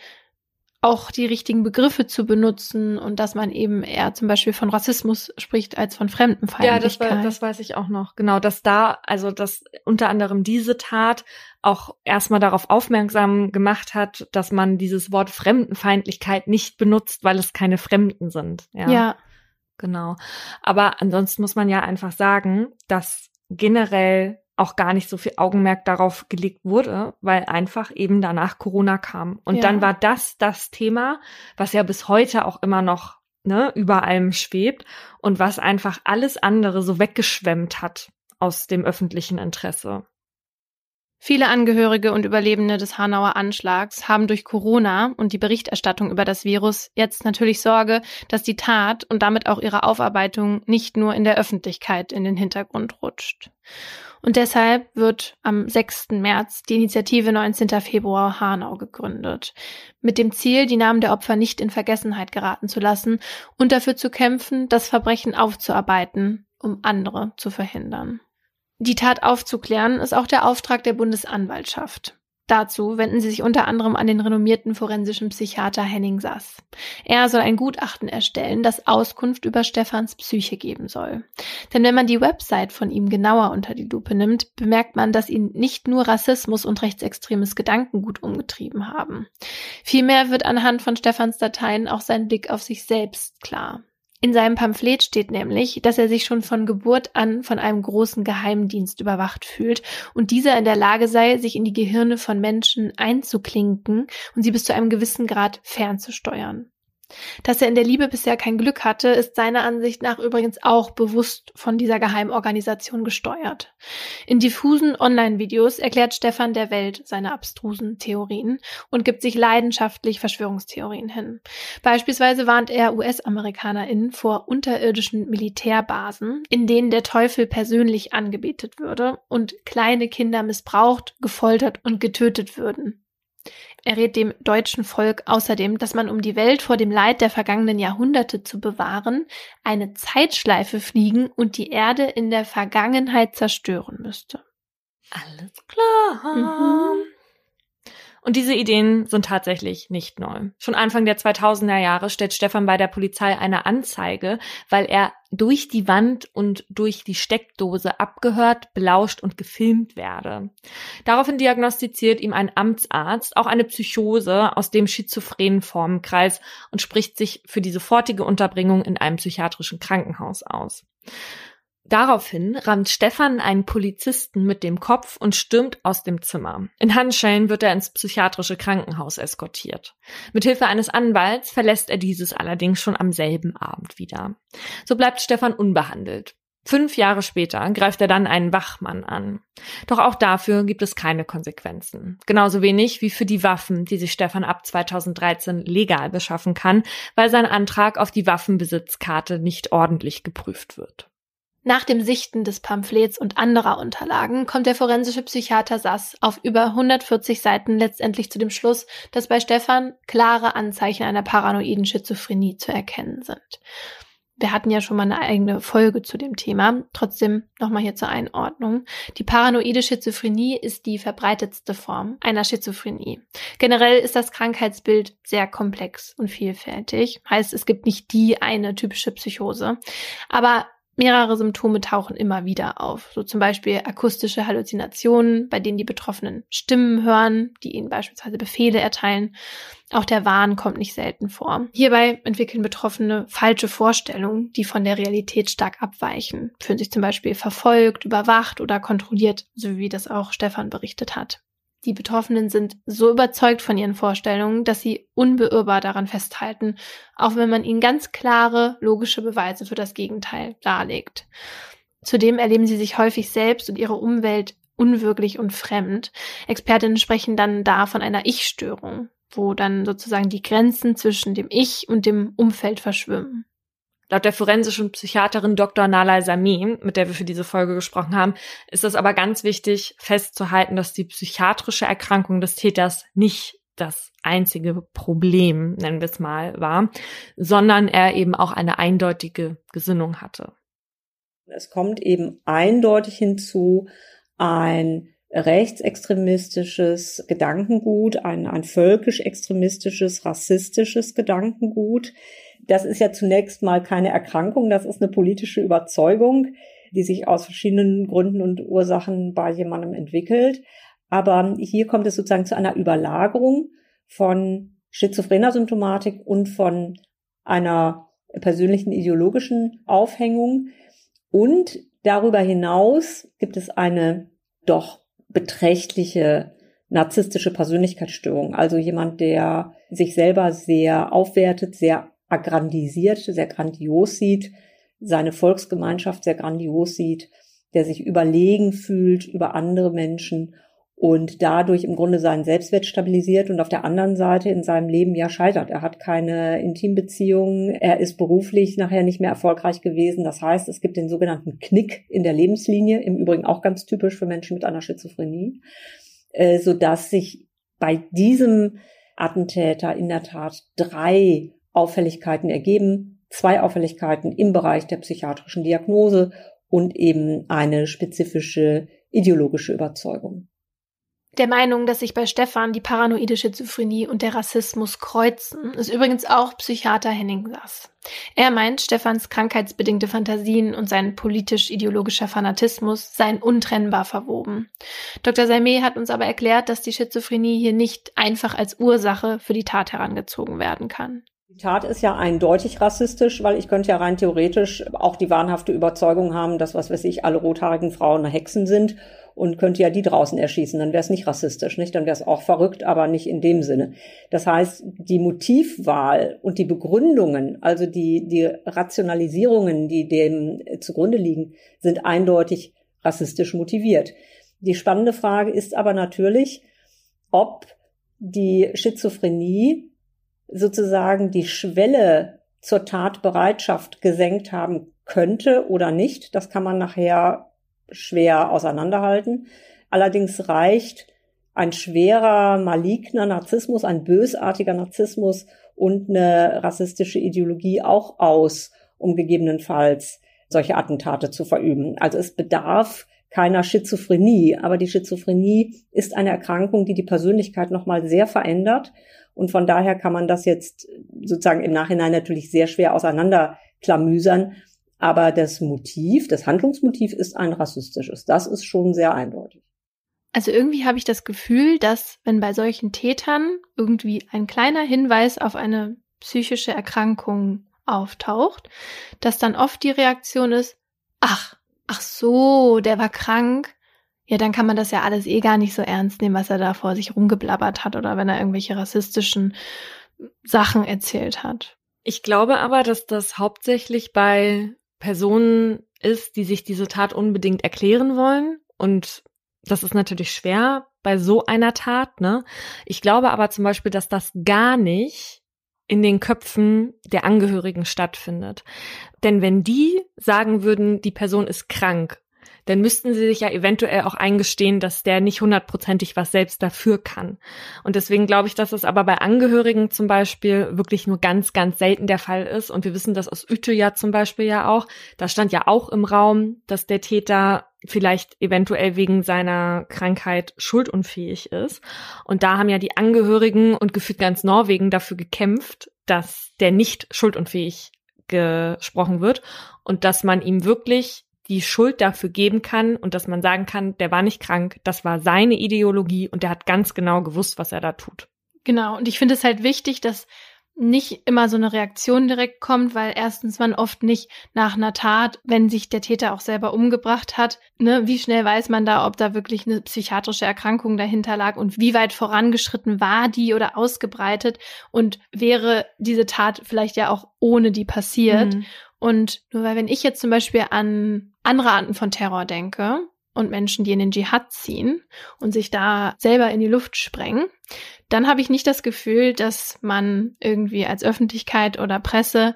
auch die richtigen Begriffe zu benutzen und dass man eben eher zum Beispiel von Rassismus spricht als von Fremdenfeindlichkeit. Ja, das, das weiß ich auch noch. Genau, dass da, also dass unter anderem diese Tat auch erstmal darauf aufmerksam gemacht hat, dass man dieses Wort Fremdenfeindlichkeit nicht benutzt, weil es keine Fremden sind. Ja. ja. Genau. Aber ansonsten muss man ja einfach sagen, dass generell auch gar nicht so viel Augenmerk darauf gelegt wurde, weil einfach eben danach Corona kam. Und ja. dann war das das Thema, was ja bis heute auch immer noch ne, über allem schwebt und was einfach alles andere so weggeschwemmt hat aus dem öffentlichen Interesse. Viele Angehörige und Überlebende des Hanauer Anschlags haben durch Corona und die Berichterstattung über das Virus jetzt natürlich Sorge, dass die Tat und damit auch ihre Aufarbeitung nicht nur in der Öffentlichkeit in den Hintergrund rutscht. Und deshalb wird am 6. März die Initiative 19. Februar Hanau gegründet, mit dem Ziel, die Namen der Opfer nicht in Vergessenheit geraten zu lassen und dafür zu kämpfen, das Verbrechen aufzuarbeiten, um andere zu verhindern. Die Tat aufzuklären ist auch der Auftrag der Bundesanwaltschaft. Dazu wenden sie sich unter anderem an den renommierten forensischen Psychiater Henning Sass. Er soll ein Gutachten erstellen, das Auskunft über Stefans Psyche geben soll. Denn wenn man die Website von ihm genauer unter die Lupe nimmt, bemerkt man, dass ihn nicht nur Rassismus und rechtsextremes Gedankengut umgetrieben haben. Vielmehr wird anhand von Stefans Dateien auch sein Blick auf sich selbst klar. In seinem Pamphlet steht nämlich, dass er sich schon von Geburt an von einem großen Geheimdienst überwacht fühlt und dieser in der Lage sei, sich in die Gehirne von Menschen einzuklinken und sie bis zu einem gewissen Grad fernzusteuern. Dass er in der Liebe bisher kein Glück hatte, ist seiner Ansicht nach übrigens auch bewusst von dieser Geheimorganisation gesteuert. In diffusen Online-Videos erklärt Stefan der Welt seine abstrusen Theorien und gibt sich leidenschaftlich Verschwörungstheorien hin. Beispielsweise warnt er US-AmerikanerInnen vor unterirdischen Militärbasen, in denen der Teufel persönlich angebetet würde und kleine Kinder missbraucht, gefoltert und getötet würden. Er rät dem deutschen Volk außerdem, dass man, um die Welt vor dem Leid der vergangenen Jahrhunderte zu bewahren, eine Zeitschleife fliegen und die Erde in der Vergangenheit zerstören müsste. Alles klar. Mhm. Und diese Ideen sind tatsächlich nicht neu. Schon Anfang der 2000er Jahre stellt Stefan bei der Polizei eine Anzeige, weil er durch die Wand und durch die Steckdose abgehört, belauscht und gefilmt werde. Daraufhin diagnostiziert ihm ein Amtsarzt auch eine Psychose aus dem schizophrenen Formenkreis und spricht sich für die sofortige Unterbringung in einem psychiatrischen Krankenhaus aus. Daraufhin rammt Stefan einen Polizisten mit dem Kopf und stürmt aus dem Zimmer. In Handschellen wird er ins psychiatrische Krankenhaus eskortiert. Mithilfe eines Anwalts verlässt er dieses allerdings schon am selben Abend wieder. So bleibt Stefan unbehandelt. Fünf Jahre später greift er dann einen Wachmann an. Doch auch dafür gibt es keine Konsequenzen. Genauso wenig wie für die Waffen, die sich Stefan ab 2013 legal beschaffen kann, weil sein Antrag auf die Waffenbesitzkarte nicht ordentlich geprüft wird. Nach dem Sichten des Pamphlets und anderer Unterlagen kommt der forensische Psychiater Sass auf über 140 Seiten letztendlich zu dem Schluss, dass bei Stefan klare Anzeichen einer paranoiden Schizophrenie zu erkennen sind. Wir hatten ja schon mal eine eigene Folge zu dem Thema. Trotzdem nochmal hier zur Einordnung. Die paranoide Schizophrenie ist die verbreitetste Form einer Schizophrenie. Generell ist das Krankheitsbild sehr komplex und vielfältig. Heißt, es gibt nicht die eine typische Psychose. Aber Mehrere Symptome tauchen immer wieder auf, so zum Beispiel akustische Halluzinationen, bei denen die Betroffenen Stimmen hören, die ihnen beispielsweise Befehle erteilen. Auch der Wahn kommt nicht selten vor. Hierbei entwickeln Betroffene falsche Vorstellungen, die von der Realität stark abweichen, fühlen sich zum Beispiel verfolgt, überwacht oder kontrolliert, so wie das auch Stefan berichtet hat. Die Betroffenen sind so überzeugt von ihren Vorstellungen, dass sie unbeirrbar daran festhalten, auch wenn man ihnen ganz klare, logische Beweise für das Gegenteil darlegt. Zudem erleben sie sich häufig selbst und ihre Umwelt unwirklich und fremd. Expertinnen sprechen dann da von einer Ich-Störung, wo dann sozusagen die Grenzen zwischen dem Ich und dem Umfeld verschwimmen. Laut der forensischen Psychiaterin Dr. Nalai Sami, mit der wir für diese Folge gesprochen haben, ist es aber ganz wichtig festzuhalten, dass die psychiatrische Erkrankung des Täters nicht das einzige Problem, nennen wir es mal, war, sondern er eben auch eine eindeutige Gesinnung hatte. Es kommt eben eindeutig hinzu ein rechtsextremistisches Gedankengut, ein, ein völkisch-extremistisches, rassistisches Gedankengut, das ist ja zunächst mal keine Erkrankung, das ist eine politische Überzeugung, die sich aus verschiedenen Gründen und Ursachen bei jemandem entwickelt. Aber hier kommt es sozusagen zu einer Überlagerung von schizophrener Symptomatik und von einer persönlichen ideologischen Aufhängung. Und darüber hinaus gibt es eine doch beträchtliche narzisstische Persönlichkeitsstörung. Also jemand, der sich selber sehr aufwertet, sehr aggrandisiert, sehr grandios sieht, seine Volksgemeinschaft sehr grandios sieht, der sich überlegen fühlt über andere Menschen und dadurch im Grunde seinen Selbstwert stabilisiert und auf der anderen Seite in seinem Leben ja scheitert. Er hat keine Intimbeziehungen, er ist beruflich nachher nicht mehr erfolgreich gewesen. Das heißt, es gibt den sogenannten Knick in der Lebenslinie, im Übrigen auch ganz typisch für Menschen mit einer Schizophrenie, äh, so dass sich bei diesem Attentäter in der Tat drei Auffälligkeiten ergeben, zwei Auffälligkeiten im Bereich der psychiatrischen Diagnose und eben eine spezifische ideologische Überzeugung. Der Meinung, dass sich bei Stefan die paranoide Schizophrenie und der Rassismus kreuzen, ist übrigens auch Psychiater Henning Sass. Er meint, Stefans krankheitsbedingte Fantasien und sein politisch-ideologischer Fanatismus seien untrennbar verwoben. Dr. Salmé hat uns aber erklärt, dass die Schizophrenie hier nicht einfach als Ursache für die Tat herangezogen werden kann Tat ist ja eindeutig rassistisch, weil ich könnte ja rein theoretisch auch die wahnhafte Überzeugung haben, dass, was weiß ich, alle rothaarigen Frauen Hexen sind und könnte ja die draußen erschießen. Dann wäre es nicht rassistisch, nicht? Dann wäre es auch verrückt, aber nicht in dem Sinne. Das heißt, die Motivwahl und die Begründungen, also die, die Rationalisierungen, die dem zugrunde liegen, sind eindeutig rassistisch motiviert. Die spannende Frage ist aber natürlich, ob die Schizophrenie sozusagen die Schwelle zur Tatbereitschaft gesenkt haben könnte oder nicht. Das kann man nachher schwer auseinanderhalten. Allerdings reicht ein schwerer, maligner Narzissmus, ein bösartiger Narzissmus und eine rassistische Ideologie auch aus, um gegebenenfalls solche Attentate zu verüben. Also es bedarf keiner Schizophrenie, aber die Schizophrenie ist eine Erkrankung, die die Persönlichkeit nochmal sehr verändert und von daher kann man das jetzt sozusagen im Nachhinein natürlich sehr schwer auseinanderklamüsern. Aber das Motiv, das Handlungsmotiv ist ein rassistisches. Das ist schon sehr eindeutig. Also irgendwie habe ich das Gefühl, dass wenn bei solchen Tätern irgendwie ein kleiner Hinweis auf eine psychische Erkrankung auftaucht, dass dann oft die Reaktion ist, ach, ach so, der war krank, ja, dann kann man das ja alles eh gar nicht so ernst nehmen, was er da vor sich rumgeblabbert hat oder wenn er irgendwelche rassistischen Sachen erzählt hat. Ich glaube aber, dass das hauptsächlich bei Personen ist, die sich diese Tat unbedingt erklären wollen. Und das ist natürlich schwer bei so einer Tat, ne? Ich glaube aber zum Beispiel, dass das gar nicht in den Köpfen der Angehörigen stattfindet. Denn wenn die sagen würden, die Person ist krank dann müssten sie sich ja eventuell auch eingestehen, dass der nicht hundertprozentig was selbst dafür kann. Und deswegen glaube ich, dass es aber bei Angehörigen zum Beispiel wirklich nur ganz, ganz selten der Fall ist. Und wir wissen das aus Utøya zum Beispiel ja auch. Da stand ja auch im Raum, dass der Täter vielleicht eventuell wegen seiner Krankheit schuldunfähig ist. Und da haben ja die Angehörigen und gefühlt ganz Norwegen dafür gekämpft, dass der nicht schuldunfähig gesprochen wird und dass man ihm wirklich die Schuld dafür geben kann und dass man sagen kann, der war nicht krank, das war seine Ideologie und der hat ganz genau gewusst, was er da tut. Genau, und ich finde es halt wichtig, dass nicht immer so eine Reaktion direkt kommt, weil erstens man oft nicht nach einer Tat, wenn sich der Täter auch selber umgebracht hat, ne, wie schnell weiß man da, ob da wirklich eine psychiatrische Erkrankung dahinter lag und wie weit vorangeschritten war die oder ausgebreitet und wäre diese Tat vielleicht ja auch ohne die passiert. Mhm. Und nur weil wenn ich jetzt zum Beispiel an andere Arten von Terror denke und Menschen, die in den Dschihad ziehen und sich da selber in die Luft sprengen, dann habe ich nicht das Gefühl, dass man irgendwie als Öffentlichkeit oder Presse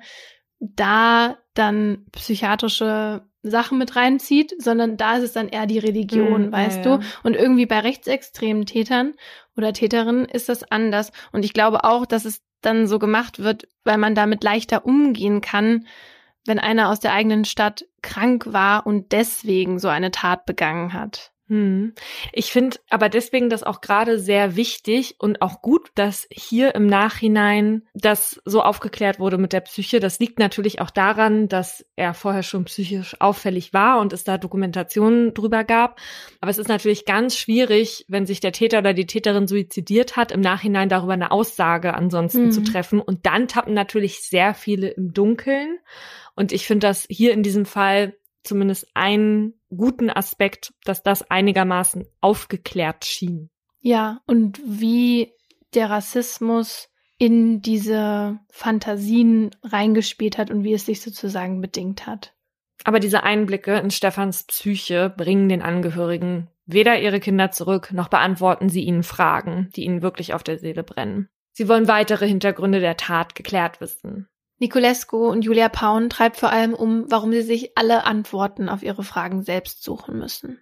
da dann psychiatrische Sachen mit reinzieht, sondern da ist es dann eher die Religion, mm, weißt ja, du? Und irgendwie bei rechtsextremen Tätern oder Täterinnen ist das anders. Und ich glaube auch, dass es dann so gemacht wird, weil man damit leichter umgehen kann, wenn einer aus der eigenen Stadt krank war und deswegen so eine Tat begangen hat. Hm. Ich finde aber deswegen das auch gerade sehr wichtig und auch gut, dass hier im Nachhinein das so aufgeklärt wurde mit der Psyche. Das liegt natürlich auch daran, dass er vorher schon psychisch auffällig war und es da Dokumentationen drüber gab. Aber es ist natürlich ganz schwierig, wenn sich der Täter oder die Täterin suizidiert hat, im Nachhinein darüber eine Aussage ansonsten hm. zu treffen. Und dann tappen natürlich sehr viele im Dunkeln. Und ich finde das hier in diesem Fall zumindest einen guten Aspekt, dass das einigermaßen aufgeklärt schien. Ja, und wie der Rassismus in diese Fantasien reingespielt hat und wie es sich sozusagen bedingt hat. Aber diese Einblicke in Stefans Psyche bringen den Angehörigen weder ihre Kinder zurück, noch beantworten sie ihnen Fragen, die ihnen wirklich auf der Seele brennen. Sie wollen weitere Hintergründe der Tat geklärt wissen. Niculescu und Julia Paun treibt vor allem um, warum sie sich alle Antworten auf ihre Fragen selbst suchen müssen.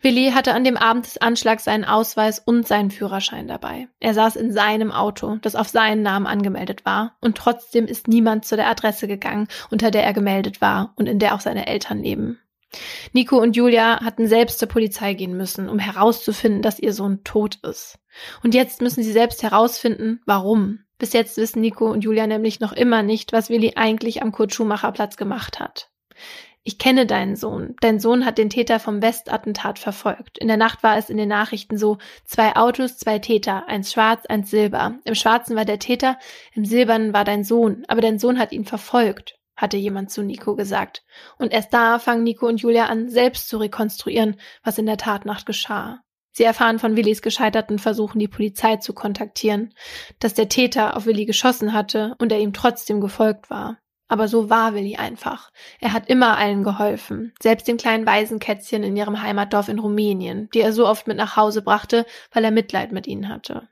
Willi hatte an dem Abend des Anschlags seinen Ausweis und seinen Führerschein dabei. Er saß in seinem Auto, das auf seinen Namen angemeldet war, und trotzdem ist niemand zu der Adresse gegangen, unter der er gemeldet war und in der auch seine Eltern leben. Nico und Julia hatten selbst zur Polizei gehen müssen, um herauszufinden, dass ihr Sohn tot ist. Und jetzt müssen sie selbst herausfinden, warum. Bis jetzt wissen Nico und Julia nämlich noch immer nicht, was Willi eigentlich am Kurt Schumacher Platz gemacht hat. Ich kenne deinen Sohn. Dein Sohn hat den Täter vom Westattentat verfolgt. In der Nacht war es in den Nachrichten so, zwei Autos, zwei Täter, eins schwarz, eins silber. Im schwarzen war der Täter, im silbernen war dein Sohn, aber dein Sohn hat ihn verfolgt, hatte jemand zu Nico gesagt. Und erst da fangen Nico und Julia an, selbst zu rekonstruieren, was in der Tatnacht geschah. Sie erfahren von Willis gescheiterten Versuchen, die Polizei zu kontaktieren, dass der Täter auf Willi geschossen hatte und er ihm trotzdem gefolgt war. Aber so war Willi einfach. Er hat immer allen geholfen, selbst den kleinen Waisenkätzchen in ihrem Heimatdorf in Rumänien, die er so oft mit nach Hause brachte, weil er Mitleid mit ihnen hatte.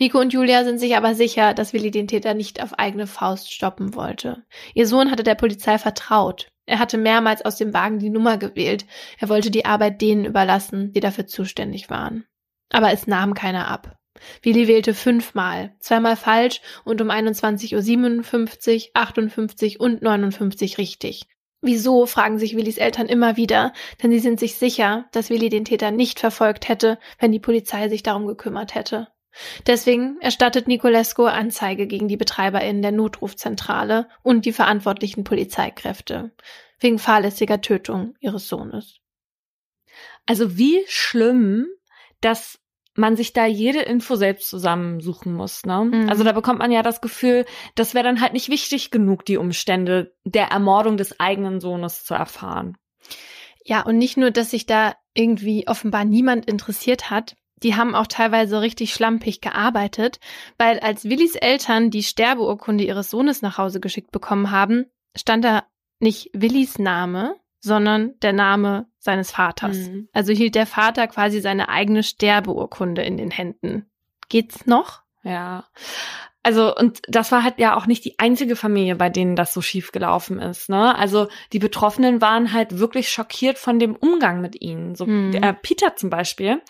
Nico und Julia sind sich aber sicher, dass Willi den Täter nicht auf eigene Faust stoppen wollte. Ihr Sohn hatte der Polizei vertraut. Er hatte mehrmals aus dem Wagen die Nummer gewählt. Er wollte die Arbeit denen überlassen, die dafür zuständig waren. Aber es nahm keiner ab. Willi wählte fünfmal, zweimal falsch und um 21.57 Uhr, 58 und 59 richtig. Wieso, fragen sich Willis Eltern immer wieder, denn sie sind sich sicher, dass Willi den Täter nicht verfolgt hätte, wenn die Polizei sich darum gekümmert hätte. Deswegen erstattet Nicolesco Anzeige gegen die BetreiberInnen der Notrufzentrale und die verantwortlichen Polizeikräfte wegen fahrlässiger Tötung ihres Sohnes. Also wie schlimm, dass man sich da jede Info selbst zusammensuchen muss. Ne? Mhm. Also da bekommt man ja das Gefühl, das wäre dann halt nicht wichtig genug, die Umstände der Ermordung des eigenen Sohnes zu erfahren. Ja, und nicht nur, dass sich da irgendwie offenbar niemand interessiert hat, die haben auch teilweise richtig schlampig gearbeitet, weil als Willis Eltern die Sterbeurkunde ihres Sohnes nach Hause geschickt bekommen haben, stand da nicht Willis Name, sondern der Name seines Vaters. Mhm. Also hielt der Vater quasi seine eigene Sterbeurkunde in den Händen. Geht's noch? Ja. Also, und das war halt ja auch nicht die einzige Familie, bei denen das so schief gelaufen ist, ne? Also, die Betroffenen waren halt wirklich schockiert von dem Umgang mit ihnen. So, mhm. der Peter zum Beispiel,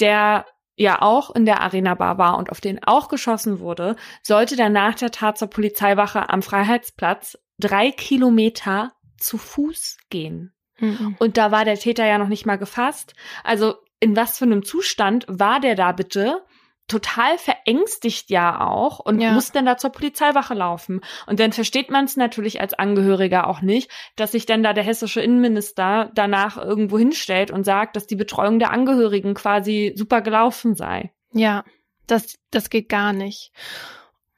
der ja auch in der Arena Bar war und auf den auch geschossen wurde, sollte dann nach der Tat zur Polizeiwache am Freiheitsplatz drei Kilometer zu Fuß gehen. Mhm. Und da war der Täter ja noch nicht mal gefasst. Also in was für einem Zustand war der da bitte? Total verängstigt ja auch und ja. muss dann da zur Polizeiwache laufen. Und dann versteht man es natürlich als Angehöriger auch nicht, dass sich dann da der hessische Innenminister danach irgendwo hinstellt und sagt, dass die Betreuung der Angehörigen quasi super gelaufen sei. Ja, das, das geht gar nicht.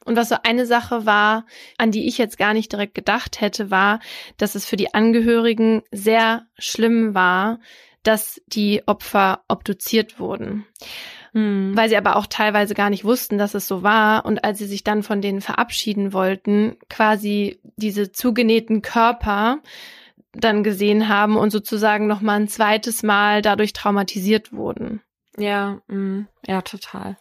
Und was so eine Sache war, an die ich jetzt gar nicht direkt gedacht hätte, war, dass es für die Angehörigen sehr schlimm war, dass die Opfer obduziert wurden. Hm. Weil sie aber auch teilweise gar nicht wussten, dass es so war. Und als sie sich dann von denen verabschieden wollten, quasi diese zugenähten Körper dann gesehen haben und sozusagen nochmal ein zweites Mal dadurch traumatisiert wurden. Ja, mh, ja, total.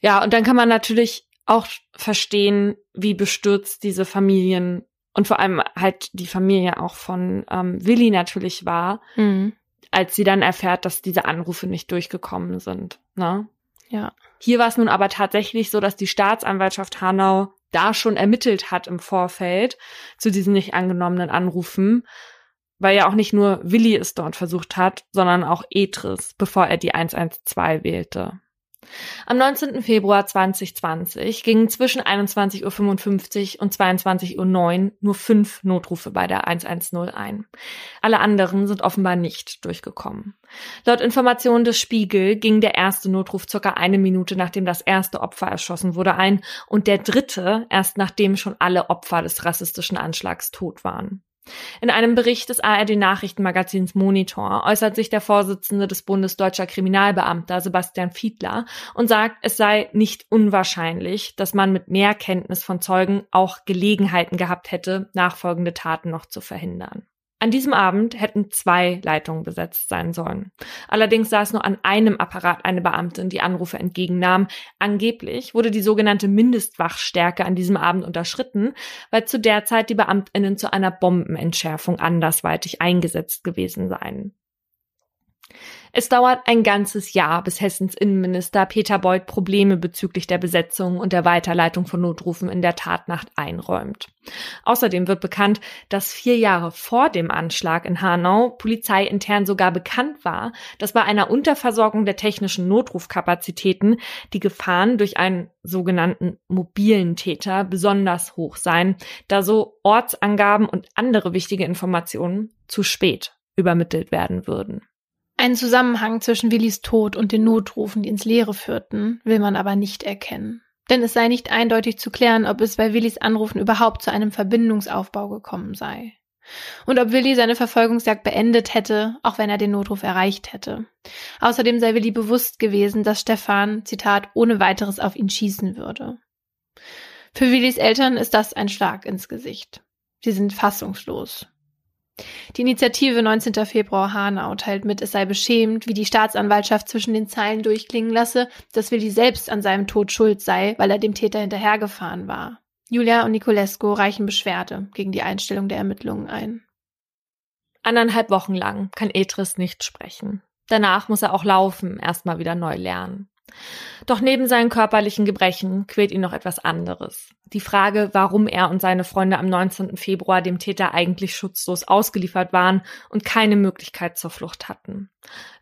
Ja, und dann kann man natürlich auch verstehen, wie bestürzt diese Familien und vor allem halt die Familie auch von ähm, Willi natürlich war, mhm. Als sie dann erfährt, dass diese Anrufe nicht durchgekommen sind. Ne? Ja. Hier war es nun aber tatsächlich so, dass die Staatsanwaltschaft Hanau da schon ermittelt hat im Vorfeld zu diesen nicht angenommenen Anrufen, weil ja auch nicht nur Willi es dort versucht hat, sondern auch Etris, bevor er die 112 wählte. Am 19. Februar 2020 gingen zwischen 21.55 Uhr und 22.09 Uhr nur fünf Notrufe bei der 110 ein. Alle anderen sind offenbar nicht durchgekommen. Laut Informationen des Spiegel ging der erste Notruf circa eine Minute nachdem das erste Opfer erschossen wurde ein und der dritte erst nachdem schon alle Opfer des rassistischen Anschlags tot waren. In einem Bericht des ARD-Nachrichtenmagazins Monitor äußert sich der Vorsitzende des Bundes Deutscher Kriminalbeamter Sebastian Fiedler und sagt, es sei nicht unwahrscheinlich, dass man mit mehr Kenntnis von Zeugen auch Gelegenheiten gehabt hätte, nachfolgende Taten noch zu verhindern. An diesem Abend hätten zwei Leitungen besetzt sein sollen. Allerdings saß nur an einem Apparat eine Beamtin, die Anrufe entgegennahm. Angeblich wurde die sogenannte Mindestwachstärke an diesem Abend unterschritten, weil zu der Zeit die Beamtinnen zu einer Bombenentschärfung andersweitig eingesetzt gewesen seien. Es dauert ein ganzes Jahr, bis Hessens Innenminister Peter Beuth Probleme bezüglich der Besetzung und der Weiterleitung von Notrufen in der Tatnacht einräumt. Außerdem wird bekannt, dass vier Jahre vor dem Anschlag in Hanau polizeiintern sogar bekannt war, dass bei einer Unterversorgung der technischen Notrufkapazitäten die Gefahren durch einen sogenannten mobilen Täter besonders hoch seien, da so Ortsangaben und andere wichtige Informationen zu spät übermittelt werden würden. Einen Zusammenhang zwischen Willis Tod und den Notrufen, die ins Leere führten, will man aber nicht erkennen. Denn es sei nicht eindeutig zu klären, ob es bei Willis Anrufen überhaupt zu einem Verbindungsaufbau gekommen sei. Und ob Willi seine Verfolgungsjagd beendet hätte, auch wenn er den Notruf erreicht hätte. Außerdem sei Willi bewusst gewesen, dass Stefan, Zitat, ohne weiteres auf ihn schießen würde. Für Willis Eltern ist das ein Schlag ins Gesicht. Sie sind fassungslos. Die Initiative 19. Februar Hanau teilt mit, es sei beschämend, wie die Staatsanwaltschaft zwischen den Zeilen durchklingen lasse, dass Willi selbst an seinem Tod schuld sei, weil er dem Täter hinterhergefahren war. Julia und Nicolescu reichen Beschwerde gegen die Einstellung der Ermittlungen ein. Anderthalb Wochen lang kann Etris nicht sprechen. Danach muss er auch laufen, erstmal wieder neu lernen. Doch neben seinen körperlichen Gebrechen quält ihn noch etwas anderes. Die Frage, warum er und seine Freunde am 19. Februar dem Täter eigentlich schutzlos ausgeliefert waren und keine Möglichkeit zur Flucht hatten.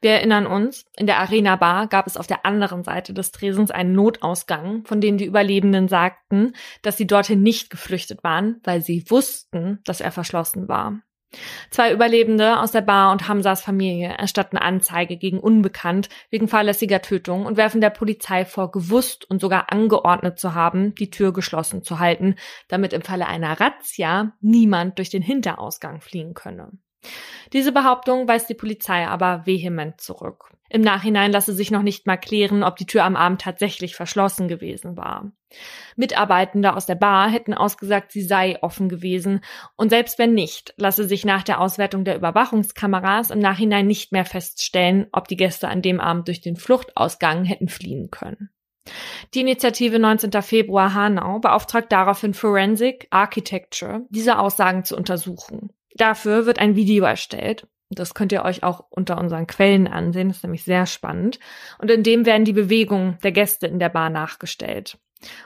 Wir erinnern uns, in der Arena Bar gab es auf der anderen Seite des Tresens einen Notausgang, von dem die Überlebenden sagten, dass sie dorthin nicht geflüchtet waren, weil sie wussten, dass er verschlossen war. Zwei Überlebende aus der Bar und Hamzas Familie erstatten Anzeige gegen Unbekannt wegen fahrlässiger Tötung und werfen der Polizei vor, gewusst und sogar angeordnet zu haben, die Tür geschlossen zu halten, damit im Falle einer Razzia niemand durch den Hinterausgang fliehen könne. Diese Behauptung weist die Polizei aber vehement zurück. Im Nachhinein lasse sich noch nicht mal klären, ob die Tür am Abend tatsächlich verschlossen gewesen war. Mitarbeitende aus der Bar hätten ausgesagt, sie sei offen gewesen, und selbst wenn nicht, lasse sich nach der Auswertung der Überwachungskameras im Nachhinein nicht mehr feststellen, ob die Gäste an dem Abend durch den Fluchtausgang hätten fliehen können. Die Initiative 19. Februar Hanau beauftragt daraufhin Forensic Architecture, diese Aussagen zu untersuchen. Dafür wird ein Video erstellt. Das könnt ihr euch auch unter unseren Quellen ansehen. Das ist nämlich sehr spannend. Und in dem werden die Bewegungen der Gäste in der Bar nachgestellt.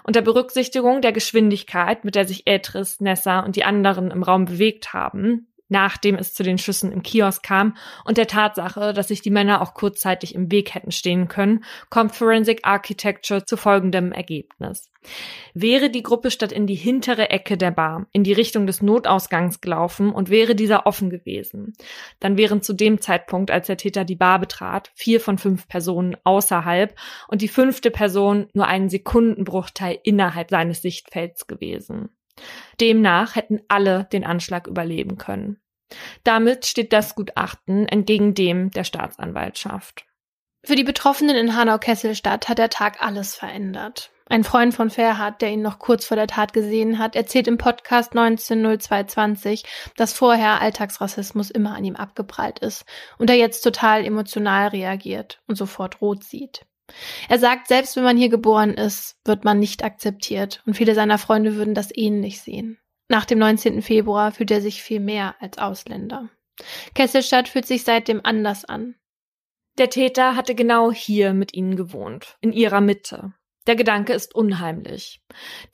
Unter Berücksichtigung der Geschwindigkeit, mit der sich Etris, Nessa und die anderen im Raum bewegt haben, nachdem es zu den Schüssen im Kiosk kam und der Tatsache, dass sich die Männer auch kurzzeitig im Weg hätten stehen können, kommt Forensic Architecture zu folgendem Ergebnis. Wäre die Gruppe statt in die hintere Ecke der Bar in die Richtung des Notausgangs gelaufen und wäre dieser offen gewesen, dann wären zu dem Zeitpunkt, als der Täter die Bar betrat, vier von fünf Personen außerhalb und die fünfte Person nur einen Sekundenbruchteil innerhalb seines Sichtfelds gewesen. Demnach hätten alle den Anschlag überleben können. Damit steht das Gutachten entgegen dem der Staatsanwaltschaft. Für die Betroffenen in Hanau-Kesselstadt hat der Tag alles verändert. Ein Freund von Ferhat, der ihn noch kurz vor der Tat gesehen hat, erzählt im Podcast 190220, dass vorher Alltagsrassismus immer an ihm abgeprallt ist und er jetzt total emotional reagiert und sofort rot sieht. Er sagt, selbst wenn man hier geboren ist, wird man nicht akzeptiert und viele seiner Freunde würden das ähnlich sehen. Nach dem 19. Februar fühlt er sich viel mehr als Ausländer. Kesselstadt fühlt sich seitdem anders an. Der Täter hatte genau hier mit ihnen gewohnt, in ihrer Mitte. Der Gedanke ist unheimlich.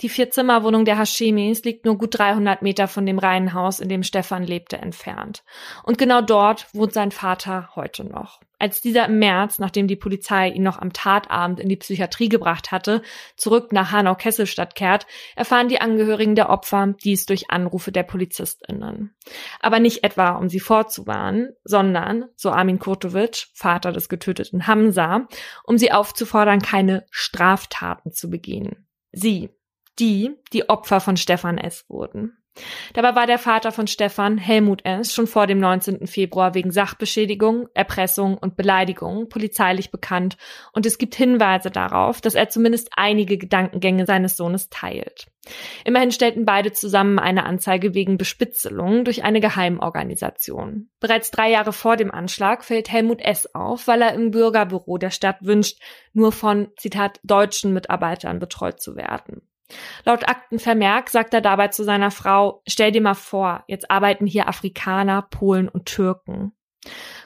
Die Vierzimmerwohnung der Hashemis liegt nur gut 300 Meter von dem Reihenhaus, in dem Stefan lebte, entfernt. Und genau dort wohnt sein Vater heute noch. Als dieser im März, nachdem die Polizei ihn noch am Tatabend in die Psychiatrie gebracht hatte, zurück nach Hanau-Kesselstadt kehrt, erfahren die Angehörigen der Opfer dies durch Anrufe der PolizistInnen. Aber nicht etwa, um sie vorzuwarnen, sondern, so Armin Kurtovic, Vater des getöteten Hamza, um sie aufzufordern, keine Straftaten zu begehen. Sie, die, die Opfer von Stefan S. wurden. Dabei war der Vater von Stefan, Helmut S., schon vor dem 19. Februar wegen Sachbeschädigung, Erpressung und Beleidigung polizeilich bekannt und es gibt Hinweise darauf, dass er zumindest einige Gedankengänge seines Sohnes teilt. Immerhin stellten beide zusammen eine Anzeige wegen Bespitzelung durch eine Geheimorganisation. Bereits drei Jahre vor dem Anschlag fällt Helmut S. auf, weil er im Bürgerbüro der Stadt wünscht, nur von, Zitat, deutschen Mitarbeitern betreut zu werden. Laut Aktenvermerk sagt er dabei zu seiner Frau, stell dir mal vor, jetzt arbeiten hier Afrikaner, Polen und Türken.